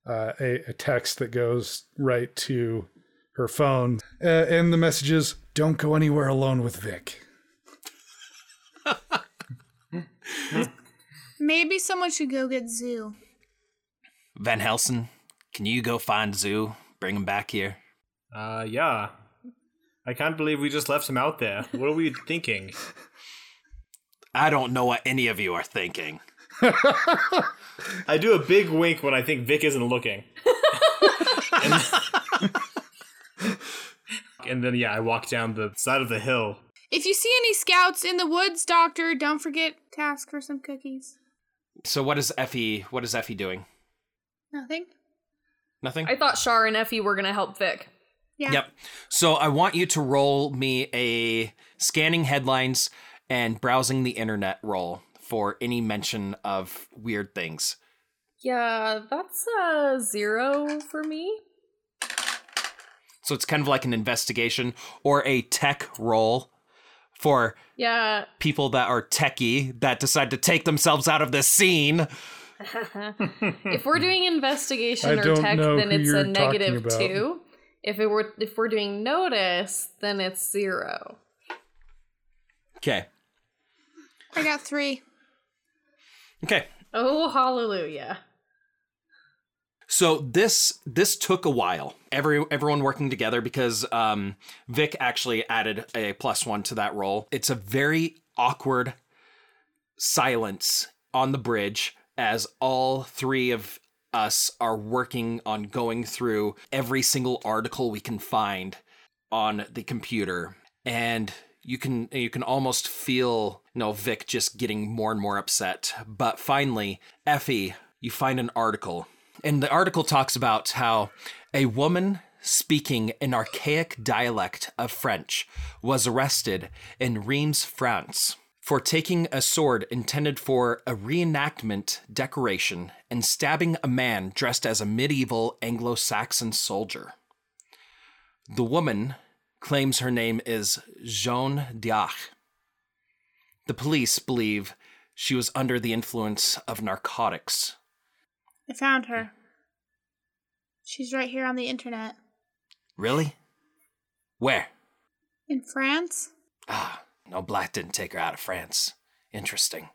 uh, a, a text that goes right to her phone, uh, and the message is "Don't go anywhere alone with Vic." (laughs) Maybe someone should go get Zoo. Van Helsing, can you go find Zoo? Bring him back here. Uh, yeah. I can't believe we just left him out there. What are we (laughs) thinking? I don't know what any of you are thinking. (laughs) I do a big wink when I think Vic isn't looking. and, (laughs) and then, yeah, I walk down the side of the hill. If you see any scouts in the woods, Doctor, don't forget to ask for some cookies. So what is Effie? What is Effie doing? Nothing? Nothing. I thought Shar and Effie were gonna help Vic. Yeah. Yep. So I want you to roll me a scanning headlines and browsing the internet roll for any mention of weird things. Yeah, that's a zero for me. So it's kind of like an investigation or a tech roll for Yeah. people that are techie that decide to take themselves out of the scene. If we're doing (laughs) investigation I or tech, then it's a talking negative about. two. If it were if we're doing notice, then it's zero. Okay. I got three. Okay. Oh hallelujah. So this this took a while. Every everyone working together because um, Vic actually added a plus one to that roll. It's a very awkward silence on the bridge as all three of us are working on going through every single article we can find on the computer. And you can you can almost feel you know Vic just getting more and more upset. But finally Effie you find an article. And the article talks about how a woman speaking an archaic dialect of French was arrested in Reims, France, for taking a sword intended for a reenactment decoration and stabbing a man dressed as a medieval Anglo Saxon soldier. The woman claims her name is Jeanne D'Arc. The police believe she was under the influence of narcotics. I found her. She's right here on the internet. Really? Where? In France? Ah, no, Black didn't take her out of France. Interesting.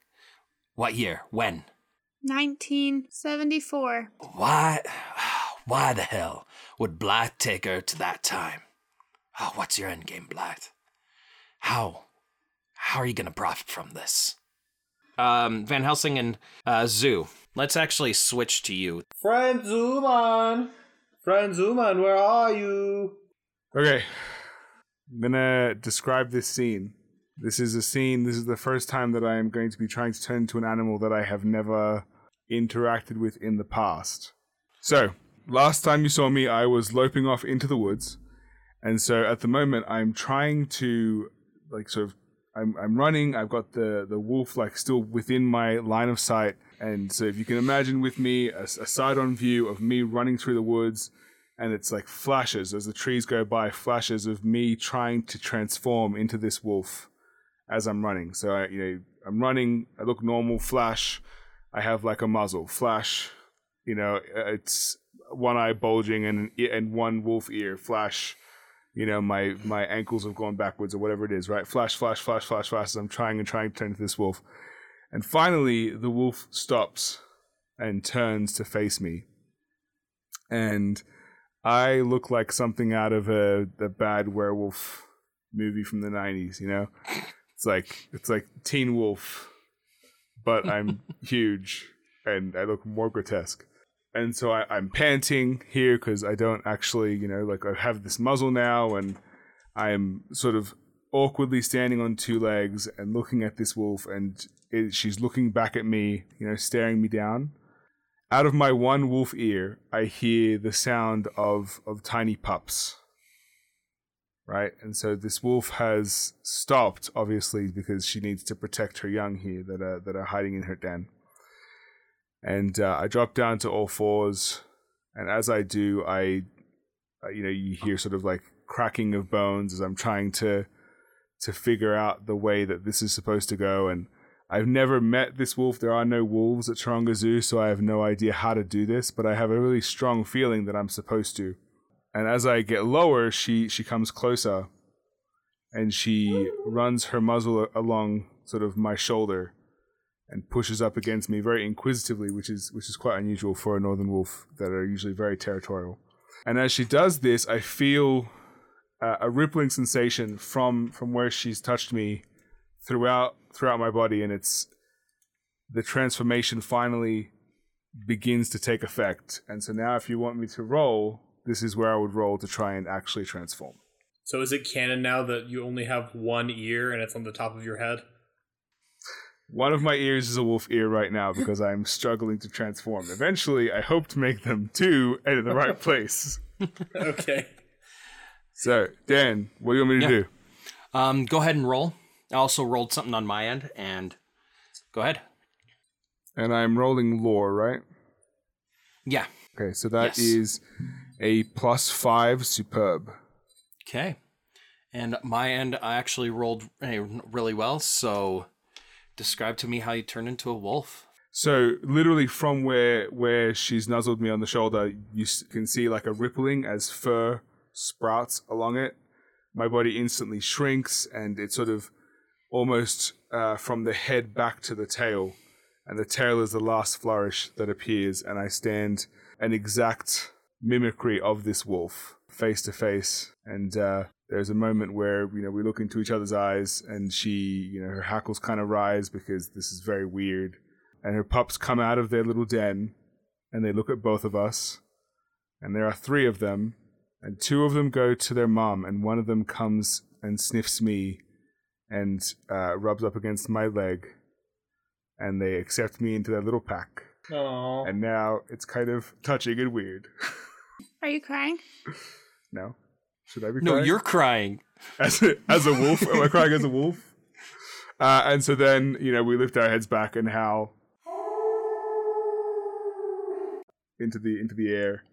What year? When? 1974. Why? (sighs) Why the hell would Black take her to that time? Oh, what's your end game, Black? How? How are you gonna profit from this? Um, Van Helsing and uh, Zoo. Let's actually switch to you. Friend Zuman! Friend Zuman, where are you? Okay. I'm gonna describe this scene. This is a scene, this is the first time that I am going to be trying to turn into an animal that I have never interacted with in the past. So, last time you saw me, I was loping off into the woods. And so at the moment, I'm trying to, like, sort of, I'm, I'm running. I've got the, the wolf, like, still within my line of sight. And so if you can imagine with me a, a side on view of me running through the woods, and it's like flashes as the trees go by, flashes of me trying to transform into this wolf as I'm running. So I, you know, I'm running. I look normal. Flash. I have like a muzzle. Flash. You know, uh, it's one eye bulging and and one wolf ear. Flash. You know, my my ankles have gone backwards or whatever it is. Right. Flash. Flash. Flash. Flash. Flash. As I'm trying and trying to turn into this wolf, and finally the wolf stops and turns to face me. And I look like something out of a the bad werewolf movie from the 90s, you know? It's like it's like Teen Wolf, but I'm (laughs) huge and I look more grotesque. And so I, I'm panting here because I don't actually, you know, like I have this muzzle now and I'm sort of awkwardly standing on two legs and looking at this wolf and it, she's looking back at me, you know, staring me down. Out of my one wolf ear, I hear the sound of, of tiny pups. Right? And so this wolf has stopped, obviously, because she needs to protect her young here that are, that are hiding in her den. And uh, I drop down to all fours. And as I do, I, you know, you hear sort of like cracking of bones as I'm trying to to figure out the way that this is supposed to go. And I've never met this wolf. There are no wolves at Taronga Zoo, so I have no idea how to do this, but I have a really strong feeling that I'm supposed to. And as I get lower, she, she comes closer and she runs her muzzle along sort of my shoulder and pushes up against me very inquisitively, which is which is quite unusual for a northern wolf that are usually very territorial. And as she does this, I feel uh, a rippling sensation from from where she's touched me throughout throughout my body, and it's the transformation finally begins to take effect. And so now, if you want me to roll, this is where I would roll to try and actually transform. So is it canon now that you only have one ear and it's on the top of your head? One of my ears is a wolf ear right now because I'm struggling to transform. Eventually, I hope to make them two and in the right (laughs) place. okay. So, Dan, what do you want me to Yeah. do? Um, go ahead and roll. I also rolled something on my end, and go ahead. And I'm rolling lore, right? Yeah. Okay, so that Yes. is a plus five superb. Okay. And my end, I actually rolled eh, really well. So, describe to me how you turn into a wolf. So literally from where where she's nuzzled me on the shoulder, you can see like a rippling as fur sprouts along it. My body instantly shrinks, and it sort of almost uh, from the head back to the tail, and the tail is the last flourish that appears, and I stand an exact mimicry of this wolf face to face, and uh, there's a moment where you know we look into each other's eyes, and she, you know, her hackles kind of rise because this is very weird. And her pups come out of their little den and they look at both of us. And there are three of them. And two of them go to their mom and one of them comes and sniffs me and uh, rubs up against my leg. And they accept me into their little pack. Aww. and now it's kind of touching and weird (laughs) Are you crying? no should i be crying? No, crying? you're crying. as a, as a wolf am i crying as a wolf uh, and so then you know we lift our heads back and howl into the into the air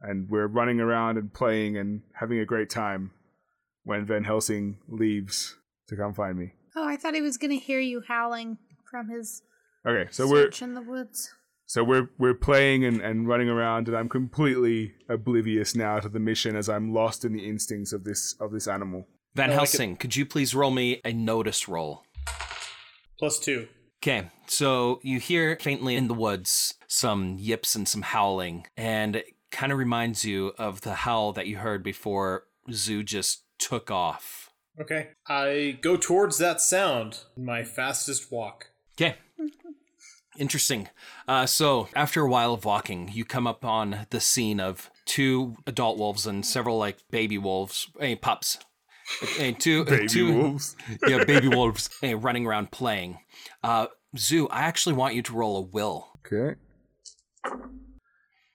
and we're running around and playing and having a great time when van helsing leaves to come find me Oh, I thought he was gonna hear you howling from his okay so we're search in the woods. So we're we're playing and, and running around and i'm completely oblivious now to the mission as i'm lost in the instincts of this of this animal Van I like. Helsing, could you please roll me a notice roll? Plus two. Okay, so you hear faintly in the woods some yips and some howling, and it kind of reminds you of the howl that you heard before Zoo just took off. Okay. I go towards that sound in my fastest walk. Okay. Interesting. Uh, so, after a while of walking, you come up on the scene of two adult wolves and several like baby wolves, eh, pups, eh, two baby two, wolves (laughs) yeah, baby wolves eh, running around playing. Uh, Zoo, I actually want you to roll a will. Okay.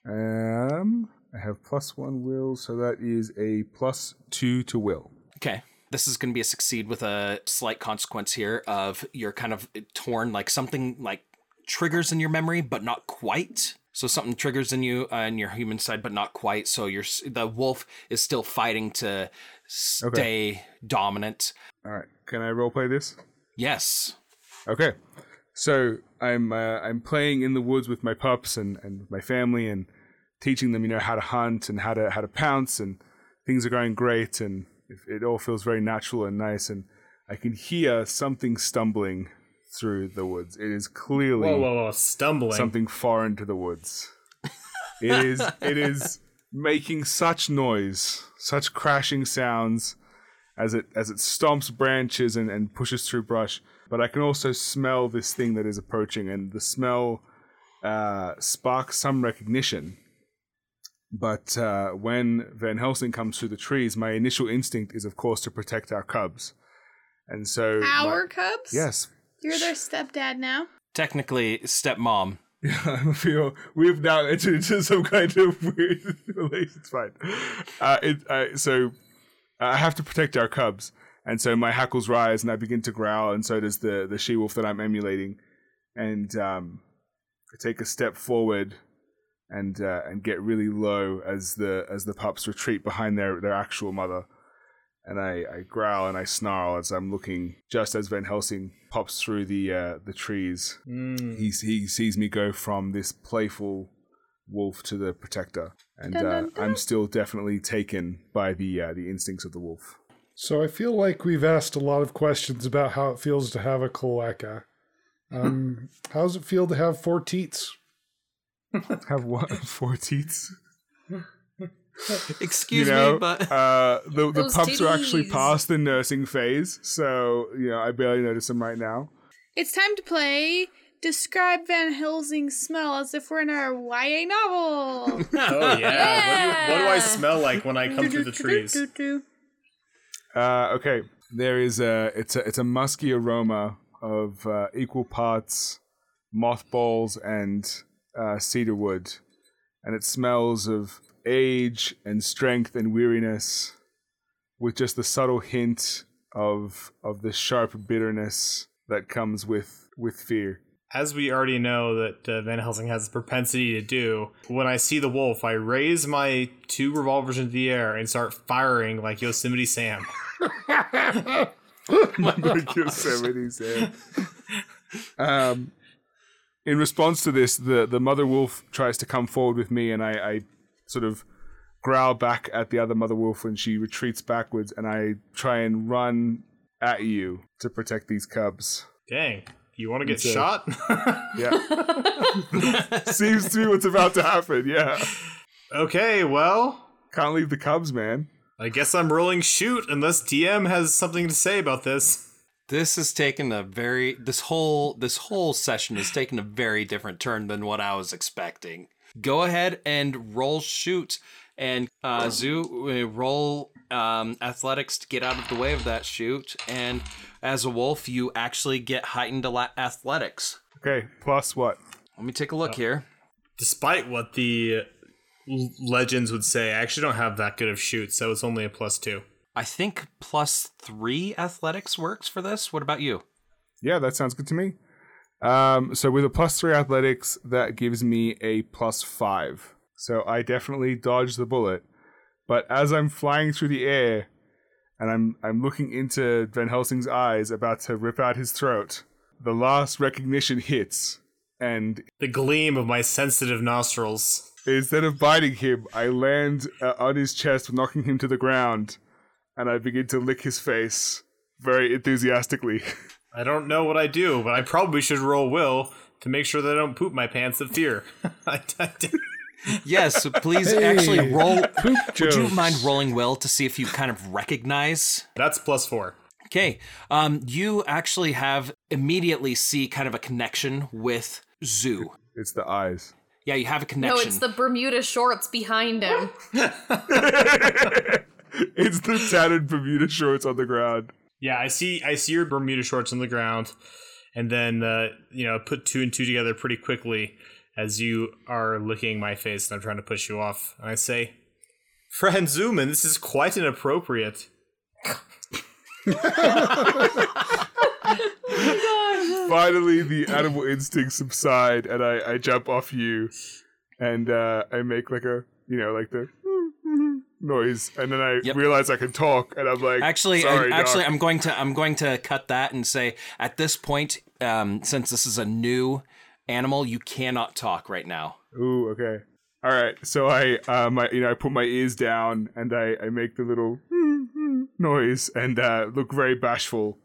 Um, I have plus one will, so that is a plus two to will. Okay. This is going to be a succeed with a slight consequence here of you're kind of torn, like something like triggers in your memory, but not quite. So something triggers in you uh, in your human side, but not quite. So you're the wolf is still fighting to stay dominant. All right. Can I roleplay this? Yes. Okay. So I'm uh, I'm playing in the woods with my pups and, and my family and teaching them you know how to hunt and how to how to pounce and things are going great and it all feels very natural and nice and I can hear something stumbling through the woods. It is clearly Whoa, whoa, whoa! Stumbling. something foreign to the woods. It is it is making such noise, such crashing sounds as it as it stomps branches and, and pushes through brush. But I can also smell this thing that is approaching, and the smell uh, sparks some recognition. But uh, when Van Helsing comes through the trees, my initial instinct is, of course, to protect our cubs. And so, Our my- cubs? yes, You're their stepdad now? Technically, stepmom. Yeah, I feel we've now entered into some kind of weird (laughs) relation. It's fine. Uh, it, uh, so I have to protect our cubs, and so my hackles rise, and I begin to growl, and so does the the she wolf that I'm emulating, and um, I take a step forward, and uh, and get really low as the as the pups retreat behind their their actual mother. And I, I growl and I snarl as I'm looking just as Van Helsing pops through the uh, the trees Mm. he he sees me go from this playful wolf to the protector, and Dun, uh, dun, dun. I'm still definitely taken by the uh, the instincts of the wolf. So I feel like we've asked a lot of questions about how it feels to have a cloaca. Um, (laughs) how does it feel to have four teats? Have what (laughs) four teats? (laughs) Excuse you know, me, but uh, (laughs) the the Those pups are actually past the nursing phase, so you know I barely notice them right now. It's time to play Describe Van Helsing's smell as if we're in our YA novel. (laughs) Oh yeah. What, do what do I smell like when I come through the trees? Uh, okay, there is a it's a it's a musky aroma of uh, equal parts mothballs and uh, cedar wood, and it smells of age and strength and weariness, with just the subtle hint of of the sharp bitterness that comes with with fear. As we already know that uh, Van Helsing has a propensity to do, when I see the wolf, I raise my two revolvers into the air and start firing like Yosemite Sam. (laughs) like Yosemite Sam. Um, in response to this, the, the mother wolf tries to come forward with me, and I, I sort of growl back at the other mother wolf, when she retreats backwards, and I try and run at you to protect these cubs. Dang. You want to get It's shot? (laughs) Yeah. (laughs) Seems to be what's about to happen, yeah. okay, well, Can't leave the cubs, man. I guess I'm rolling shoot unless DM has something to say about this. this has taken a very this whole this whole session has taken a very different turn than what I was expecting. Go ahead and roll shoot, and uh, Zoo uh, roll um, athletics to get out of the way of that shoot. And as a wolf, you actually get heightened ala- athletics. Okay, plus what? Let me take a look here. Despite what the legends would say, I actually don't have that good of shoot, so it's only a plus two. I think plus three athletics works for this. What about you? Yeah, that sounds good to me. Um, so with a plus three athletics, that gives me a plus five. So I definitely dodged the bullet. But as I'm flying through the air, and I'm I'm looking into Van Helsing's eyes, about to rip out his throat, the last recognition hits, and The gleam of my sensitive nostrils. instead of biting him, I land uh, on his chest, knocking him to the ground, and I begin to lick his face very enthusiastically. (laughs) I don't know what I do, but I probably should roll will to make sure that I don't poop my pants of fear. (laughs) I, I Yes, so please Hey, actually roll. Poop Would you mind rolling will to see if you kind of recognize That's plus four. Okay. Um, you actually have immediately see kind of a connection with Zoo. it's the eyes. Yeah, you have a connection. No, it's the Bermuda shorts behind him. (laughs) it's the tattered Bermuda shorts on the ground. Yeah, I see. I see your Bermuda shorts on the ground, and then uh, you know put two and two together pretty quickly as you are licking my face and I'm trying to push you off. And I say, "Friend Zuman, this is quite inappropriate." (laughs) Finally, the animal instincts subside, and I, I jump off you, and uh, I make like a you know like the noise, and then I Yep. realize I can talk, and I'm like, actually, sorry, I, actually, Doc." I'm going to I'm going to cut that and say at this point, um, since this is a new animal, you cannot talk right now. Ooh, okay. All right. So I, uh, my, you know, I put my ears down and I, I make the little (laughs) noise and uh, look very bashful.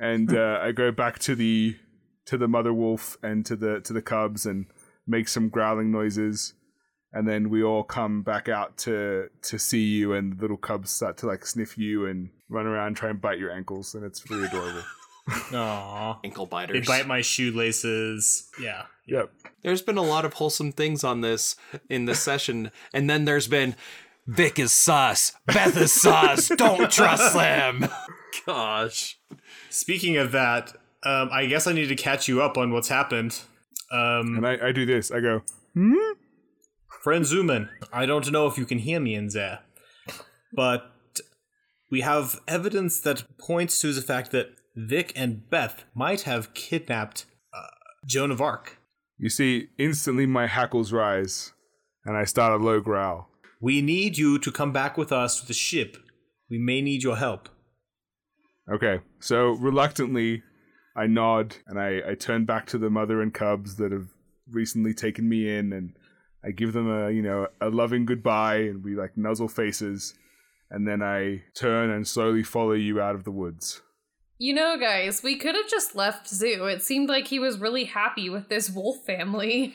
and (laughs) uh, I go back to the to the mother wolf and to the to the cubs and make some growling noises, and then we all come back out to to see you, and the little cubs start to like sniff you and run around and try and bite your ankles, and it's really adorable. (laughs) Aw. Ankle biters They bite my shoelaces. Yeah. yep. There's been a lot of wholesome things on this in this session, and then there's been Vic is sus, Beth is sus, don't trust them. (laughs) Gosh. Speaking of that, um, I guess I need to catch you up on what's happened. Um, And I, I do this. I go, hmm? Friend Zuman, I don't know if you can hear me in there, but we have evidence that points to the fact that Vic and Beth might have kidnapped uh, Joan of Arc. You see, instantly my hackles rise, and I start a low growl. We need you to come back with us to the ship. We may need your help. Okay, so reluctantly, I nod and I, I turn back to the mother and cubs that have recently taken me in, and I give them a you know a loving goodbye, and we like nuzzle faces, and then I turn and slowly follow you out of the woods. You know, guys, we could have just left Zoo. It seemed like he was really happy with this wolf family.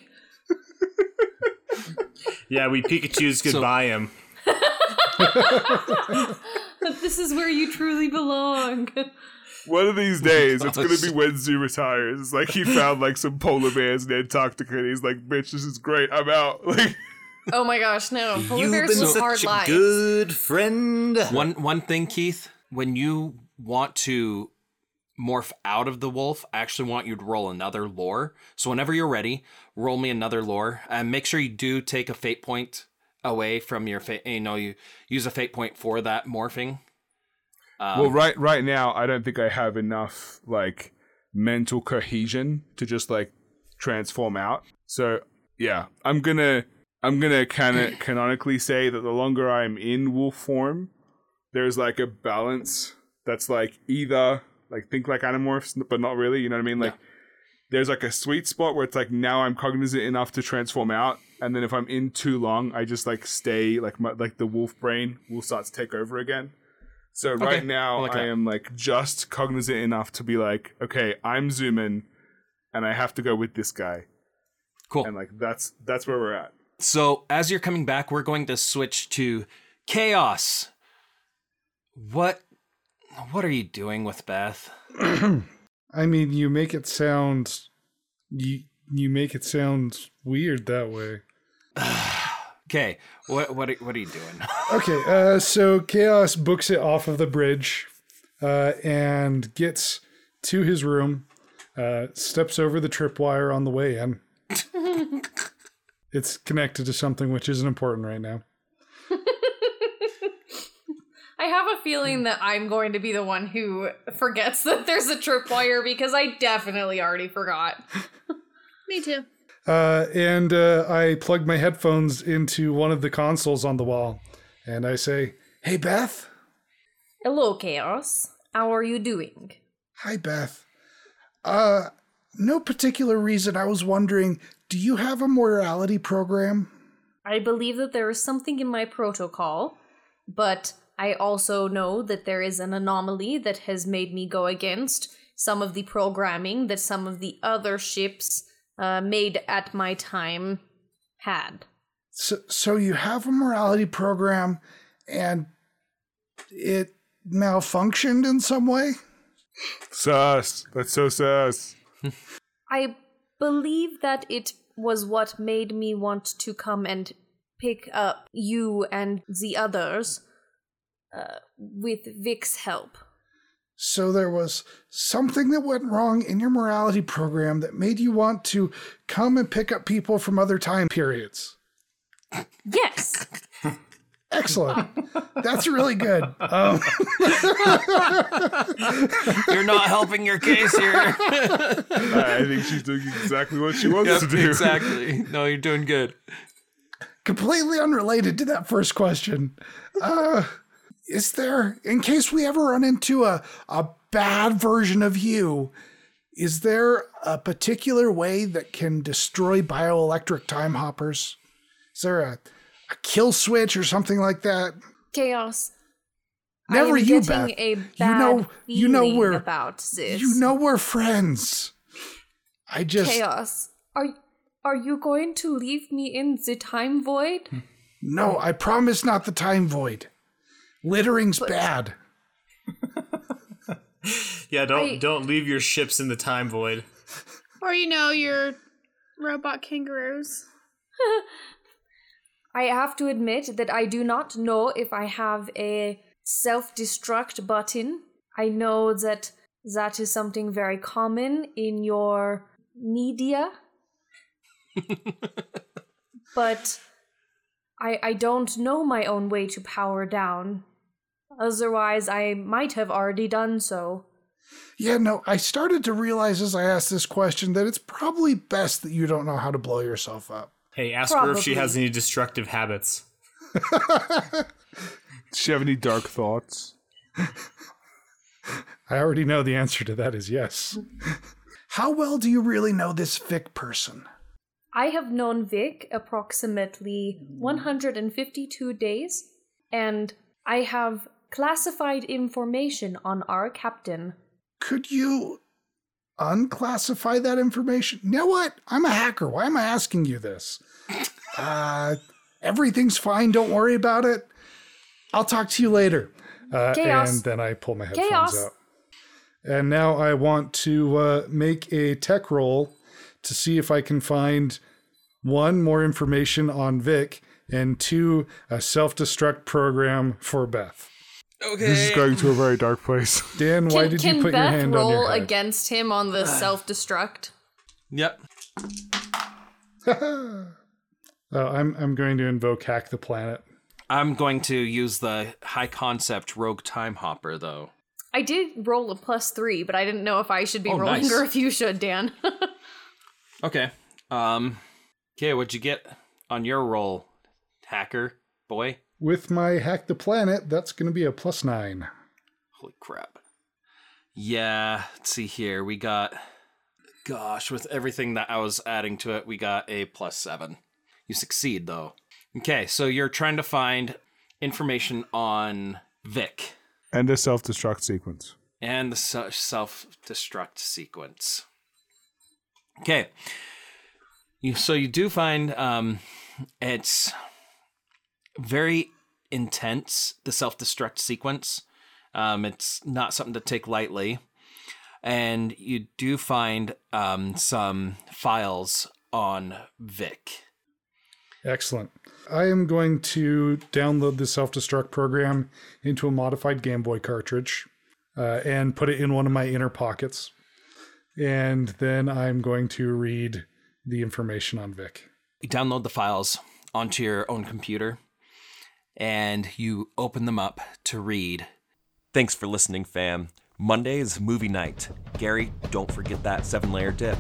Yeah, we Pikachu's goodbye him. (laughs) But this is where you truly belong. One of these days, it's gonna be when Zoo retires. It's like he found like some polar bears in Antarctica, and he's like, "Bitch, this is great. I'm out." (laughs) Like, oh my gosh, no. Polar You've bears been have hard such a lives. good friend. One one thing, Keith, when you want to morph out of the wolf, I actually want you to roll another lore. So whenever you're ready, roll me another lore. And make sure you do take a fate point away from your fate. You know, you use a fate point for that morphing. Um, well, right right now, I don't think I have enough like mental cohesion to just like transform out. So yeah, I'm gonna I'm gonna kind of (coughs) canonically say that the longer I'm in wolf form, there's like a balance that's like either like think like animorphs, but not really. You know what I mean? Like there's like a sweet spot where it's like now I'm cognizant enough to transform out, and then if I'm in too long, I just like stay like my like the wolf brain will start to take over again. So right now I like I that. am like just cognizant enough to be like, okay, I'm zooming, and I have to go with this guy, cool. and like that's that's where we're at. So as you're coming back, we're going to switch to chaos. What what are you doing with Beth? (clears throat) I mean, you make it sound you you make it sound weird that way. (sighs) (sighs) (sighs) Okay, what what are, what are you doing? (laughs) Okay, uh, so Chaos books it off of the bridge uh, and gets to his room, uh, steps over the tripwire on the way in. (laughs) it's connected to something which isn't important right now. (laughs) I have a feeling that I'm going to be the one who forgets that there's a tripwire because I definitely already forgot. Me too. Uh, and uh, I plug my headphones into one of the consoles on the wall, and I say, "Hey, Beth." Hello, Chaos. How are you doing? Hi, Beth. Uh, no particular reason. I was wondering, do you have a morality program? I believe that there is something in my protocol, but I also know that there is an anomaly that has made me go against some of the programming that some of the other ships uh, made at my time had. So, so you have a morality program, and it malfunctioned in some way. Sus. That's so sus. (laughs) I believe that it was what made me want to come and pick up you and the others uh, with Vic's help. So there was something that went wrong in your morality program that made you want to come and pick up people from other time periods. Yes. Excellent. That's really good. Um, (laughs) You're not helping your case here. I (laughs) I think she's doing exactly what she wants Yep, to do. exactly. No, you're doing good. completely unrelated to that first question. Uh, is there, in case we ever run into a, a bad version of you, is there a particular way that can destroy bioelectric time hoppers? Is there a, a kill switch or something like that? Chaos. Never you, Beth. you know, you know we're about this. you know we're friends. I just chaos. Are are you going to leave me in the time void? no. I promise not the time void. Littering's bad. (laughs) Yeah, don't I- don't leave your ships in the time void. Or you know, your robot kangaroos. (laughs) I have to admit that I do not know if I have a self destruct button. I know that that is something very common in your media. (laughs) but I, I don't know my own way to power down. Otherwise, I might have already done so. Yeah, no. I started to realize as I asked this question that it's probably best that you don't know how to blow yourself up. Hey, ask her if she has any destructive habits. (laughs) Does she have any dark thoughts? (laughs) I already know the answer to that is yes. How well do you really know this Vic person? I have known Vic approximately 152 days, and I have classified information on our captain. Could you unclassify that information? You know what? I'm a hacker. Why am I asking you this? (laughs) Uh, everything's fine. Don't worry about it. I'll talk to you later. Uh, Chaos. And then I pull my headphones Chaos. out. And now I want to uh, make a tech roll to see if I can find one, more information on Vic, and two, a self destruct program for Beth. Okay. This is going to a very dark place. (laughs) Dan, why Can, did can you put Beth your hand on roll your head? against him on the (sighs) self destruct? Yep. Uh, (laughs) I'm I'm going to invoke hack the planet. I'm going to use the high concept rogue time hopper though. I did roll a plus three, but I didn't know if I should be Oh, rolling nice. or if you should, Dan. (laughs) Okay. Um. Okay, what'd you get on your roll, hacker boy? With my hack the planet, that's going to be a plus nine. Holy crap. Yeah, let's see here. We got gosh, with everything that I was adding to it, we got a plus 7. You succeed though. Okay, so you're trying to find information on Vic And a self destruct sequence. and the self destruct sequence. Okay. You so you do find um it's very intense the self destruct sequence. Um it's not something to take lightly. And you do find um some files on Vic. Excellent. I am going to download the self destruct program into a modified Game Boy cartridge uh, and put it in one of my inner pockets. And then I'm going to read the information on Vic. you download the files onto your own computer and you open them up to read. Thanks for listening, fam. Monday is movie night. Gary, don't forget that seven layer dip.